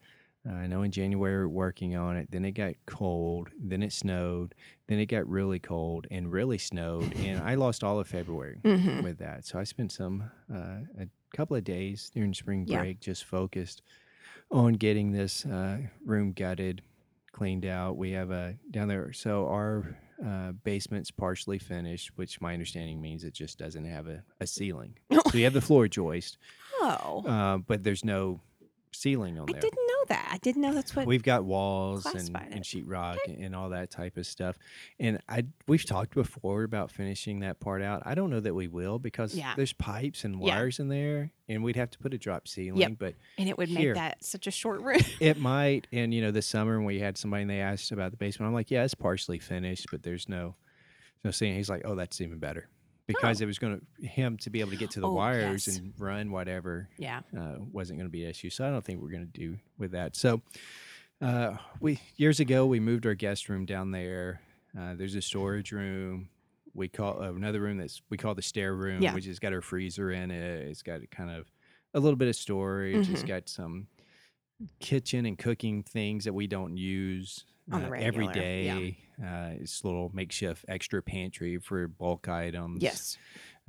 Uh, I know in January we were working on it. Then it got cold. Then it snowed. Then it got really cold and really snowed. and I lost all of February hmm with that. So I spent some uh, a couple of days during spring Yeah. break just focused on getting this uh, room gutted, cleaned out. We have a down there. So our uh, basement's partially finished, which my understanding means it just doesn't have a, a ceiling. so you have the floor joist, Oh, uh, but there's no ceiling on I there. didn't know that. I didn't know that's what. We've got walls and, and sheetrock and, and all that type of stuff. And I we've talked before about finishing that part out. I don't know that we will because Yeah. there's pipes and Yeah. wires in there and we'd have to put a drop ceiling, Yep. but and it would here. make that such a short room. it might and you know this summer when we had somebody and they asked about the basement, I'm like, Yeah, it's partially finished, but there's no no ceiling. He's like, Oh, that's even better. Because it was gonna him to be able to get to the Oh, wires yes. and run whatever yeah. uh, wasn't going to be an issue. So I don't think we're going to do with that. So uh, we years ago we moved our guest room down there. Uh, there's a storage room. We call uh, another room that's we call the stair room, Yeah. which has got our freezer in it. It's got kind of a little bit of storage. It's Mhm. got some kitchen and cooking things that we don't use On the uh, every regular, yeah. Uh, it's a little makeshift extra pantry for bulk items Yes.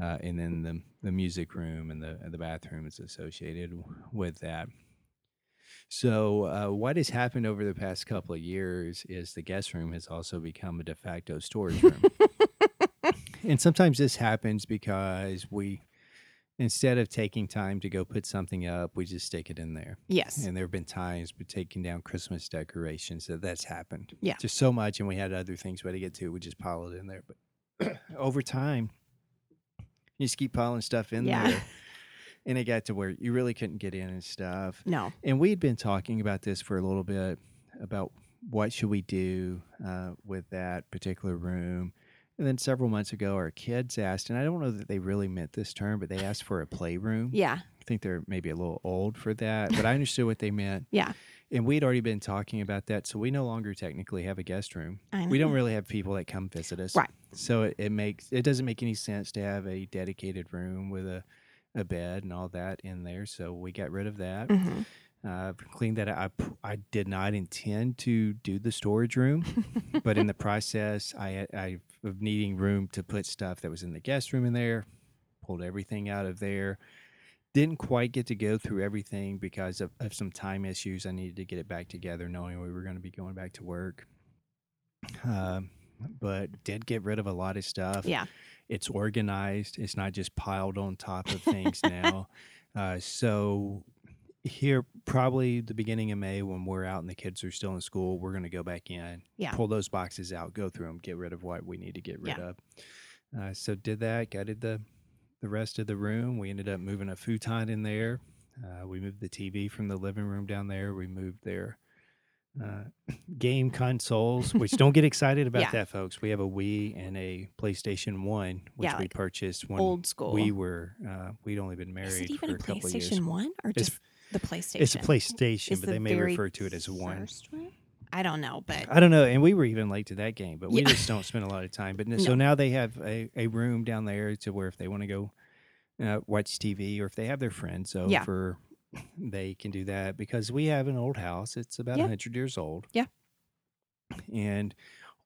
uh, and then the the music room and the the bathroom is associated with that. So uh, what has happened over the past couple of years is the guest room has also become a de facto storage room, and sometimes this happens because we. Instead of taking time to go put something up, we just stick it in there. Yes. And there have been times we're taking down Christmas decorations that that's happened. Yeah. Just so much, and we had other things we had to get to. We just pile it in there. But over time, you just keep piling stuff in Yeah. there. And it got to where you really couldn't get in and stuff. No. And we had been talking about this for a little bit about what should we do uh, with that particular room. And then several months ago, our kids asked, and I don't know that they really meant this term, but they asked for a playroom. Yeah. I think they're maybe a little old for that, but I understood what they meant. Yeah. And we'd already been talking about that. So we no longer technically have a guest room. I We don't really have people that come visit us. Right. So it, it makes it doesn't make any sense to have a dedicated room with a, a bed and all that in there. So we got rid of that. Mhm. Uh, cleaned that out. I, I did not intend to do the storage room, but in the process, I, I of needing room to put stuff that was in the guest room in there, pulled everything out of there. Didn't quite get to go through everything because of, of some time issues. I needed to get it back together, knowing we were going to be going back to work. Um, but did get rid of a lot of stuff. Yeah. It's organized. It's not just piled on top of things now. Uh, so here, probably the beginning of May, when we're out and the kids are still in school, we're going to go back in, Yeah. pull those boxes out, go through them, get rid of what we need to get rid Yeah. of. Uh, so did that, gutted the the rest of the room. We ended up moving a futon in there. Uh, we moved the TV from the living room down there. We moved their uh, game consoles, which don't get excited about Yeah. that, folks. We have a Wii and a PlayStation One, which Yeah, we purchased when Old school. we were uh, we'd only been married for a couple years. PlayStation One or It's- just the PlayStation? It's a PlayStation, Is but the they may very refer to it as one. first one? I don't know, but I don't know, and we were even late to that game, but we Yeah. just don't spend a lot of time. But n- so No. now they have a, a room down there to where if they want to go uh, watch TV or if they have their friends over, they can do that because we have an old house. It's about a Yeah. 100 years old. Yeah. And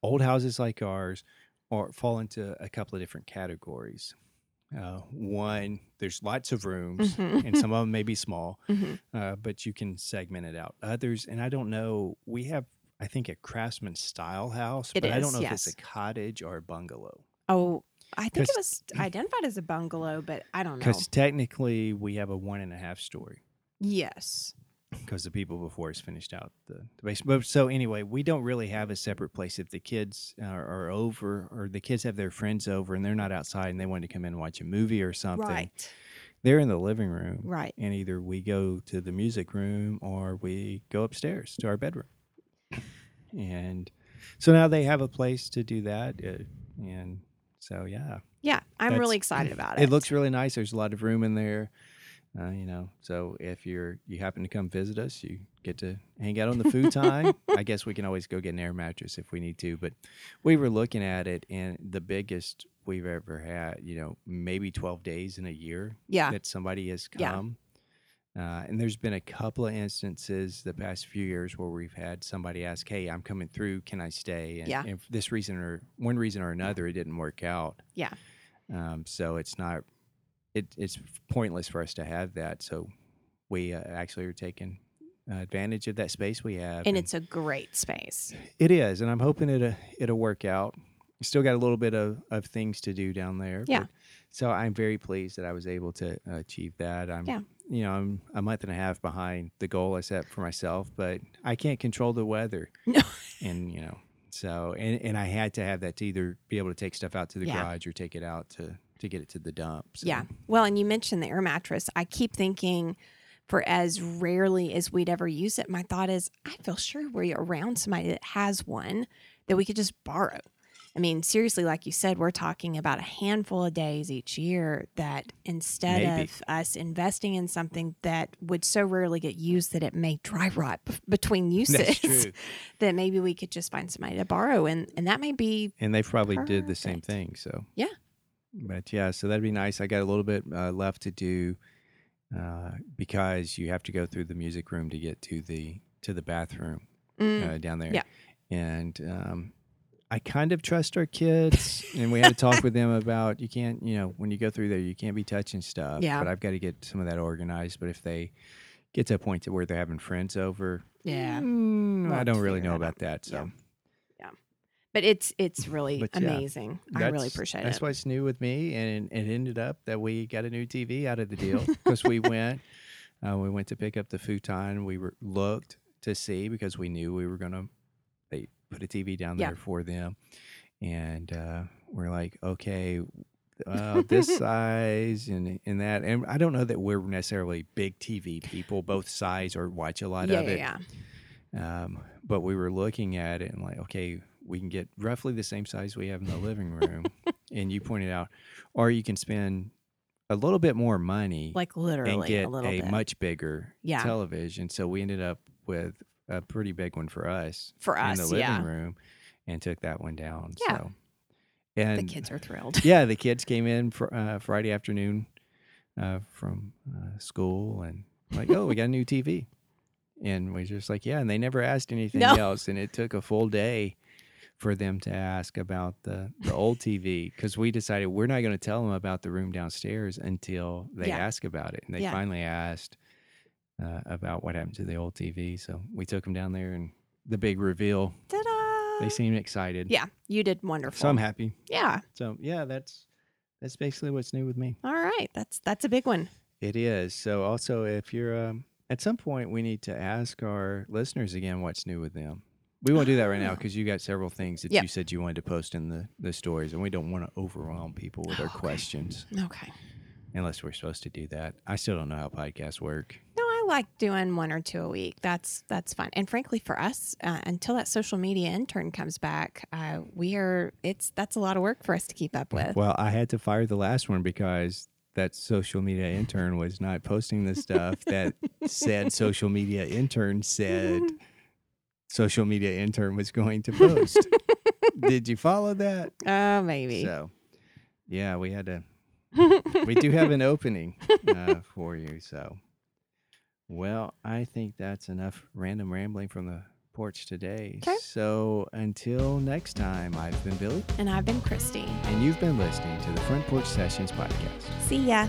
old houses like ours are, fall into a couple of different categories. Uh, one, there's lots of rooms, Mhm. and some of them may be small Mhm. uh, but you can segment it out. Others, and I don't know, we have, I think, a craftsman style house, It but I don't is, know if it's a cottage or a bungalow. oh, I think it was identified as a bungalow, but I don't know. Because technically, we have a one and a half story. Yes. Because the people before us finished out the, the basement. But so anyway, we don't really have a separate place. If the kids are, are over, or the kids have their friends over, and they're not outside, and they want to come in and watch a movie or something, Right. they're in the living room, Right. and either we go to the music room or we go upstairs to our bedroom. And so now they have a place to do that, uh, and so yeah, Yeah. I'm really excited about it. it looks really nice. There's a lot of room in there. Uh, you know, so if you're you happen to come visit us, you get to hang out on the futon. I guess we can always go get an air mattress if we need to. But we were looking at it, and the biggest we've ever had, you know, maybe 12 days in a year Yeah. that somebody has Yeah. come. Uh, and there's been a couple of instances the past few years where we've had somebody ask, "Hey, I'm coming through. Can I stay?" And, Yeah. and for this reason or one reason or another, it didn't work out. Yeah. Um, so it's not it, it's pointless for us to have that. So we uh, actually are taking uh, advantage of that space we have, and it's a great space. it is, and I'm hoping it it'll work out. Still got a little bit of, of things to do down there. Yeah. but- so I'm very pleased that I was able to uh, achieve that. I'm, Yeah. you know, I'm a month and a half behind the goal I set for myself, but I can't control the weather. No. and you know, so and and I had to have that to either be able to take stuff out to the Yeah. garage or take it out to to get it to the dump. So. Yeah. Well, and you mentioned the air mattress. I keep thinking for as rarely as we'd ever use it, my thought is I feel sure we're around somebody that has one that we could just borrow. I mean, seriously, like you said, we're talking about a handful of days each year that instead Maybe. of us investing in something that would so rarely get used that it may dry rot b- between uses, that maybe we could just find somebody to borrow. And, and that may be, and they probably did the same thing. So Yeah. But yeah, so that'd be nice. I got a little bit uh, left to do uh, because you have to go through the music room to get to the to the bathroom mm, uh, down there. yeah. and um, I kind of trust our kids, and we had to talk with them about you can't, you know, when you go through there, you can't be touching stuff. Yeah. but I've got to get some of that organized. But if they get to a point to where they're having friends over, Yeah. mm, I don't really know about that. So. Yeah. But it's, it's really But yeah, amazing. I really appreciate That's it. That's what's new with me, and it ended up that we got a new TV out of the deal because we went, uh, we went to pick up the futon. We were looked to see because we knew we were gonna. They put a TV down Yeah. there for them, and uh, we're like, okay, uh, this size and and that, and I don't know that we're necessarily big TV people, both sides or watch a lot yeah, of yeah, it. yeah. Um, but we were looking at it and like, okay, we can get roughly the same size we have in the living room. and you pointed out, or you can spend a little bit more money Like literally and get a little bit. much bigger Yeah. television. So we ended up with a pretty big one for us For us in the living yeah. room and took that one down. Yeah. So, the kids are thrilled. yeah, the kids came in for uh, Friday afternoon uh, from uh, school and like, oh, we got a new TV, and we just like, yeah, and they never asked anything No. else, and it took a full day for them to ask about the the old TV because we decided we're not going to tell them about the room downstairs until they Yeah. ask about it, and they Yeah. finally asked uh, about what happened to the old TV, so we took them down there and the big reveal. Ta-da! They seemed excited. yeah, you did wonderful. So I'm happy. yeah. So yeah, that's that's basically what's new with me. All right. That's that's a big one. It is. So also, if you're um, at some point, we need to ask our listeners again what's new with them. We won't do that right now because you got several things that Yep. you said you wanted to post in the the stories, and we don't want to overwhelm people with our Okay. questions Okay. unless we're supposed to do that. I still don't know how podcasts work. No, I like doing one or two a week. That's that's fun. And frankly, for us, uh, until that social media intern comes back, uh, we are. It's that's a lot of work for us to keep up with. Well, I had to fire the last one because that social media intern was not posting the stuff that said social media intern said social media intern was going to post. Did you follow that? Oh, maybe. So, yeah, we had to. We do have an opening uh, for you. So, well, I think that's enough random rambling from the porch today. So, until next time, I've been Billy, and I've been Christi. and you've been listening to the Front Porch Sessions podcast. See ya.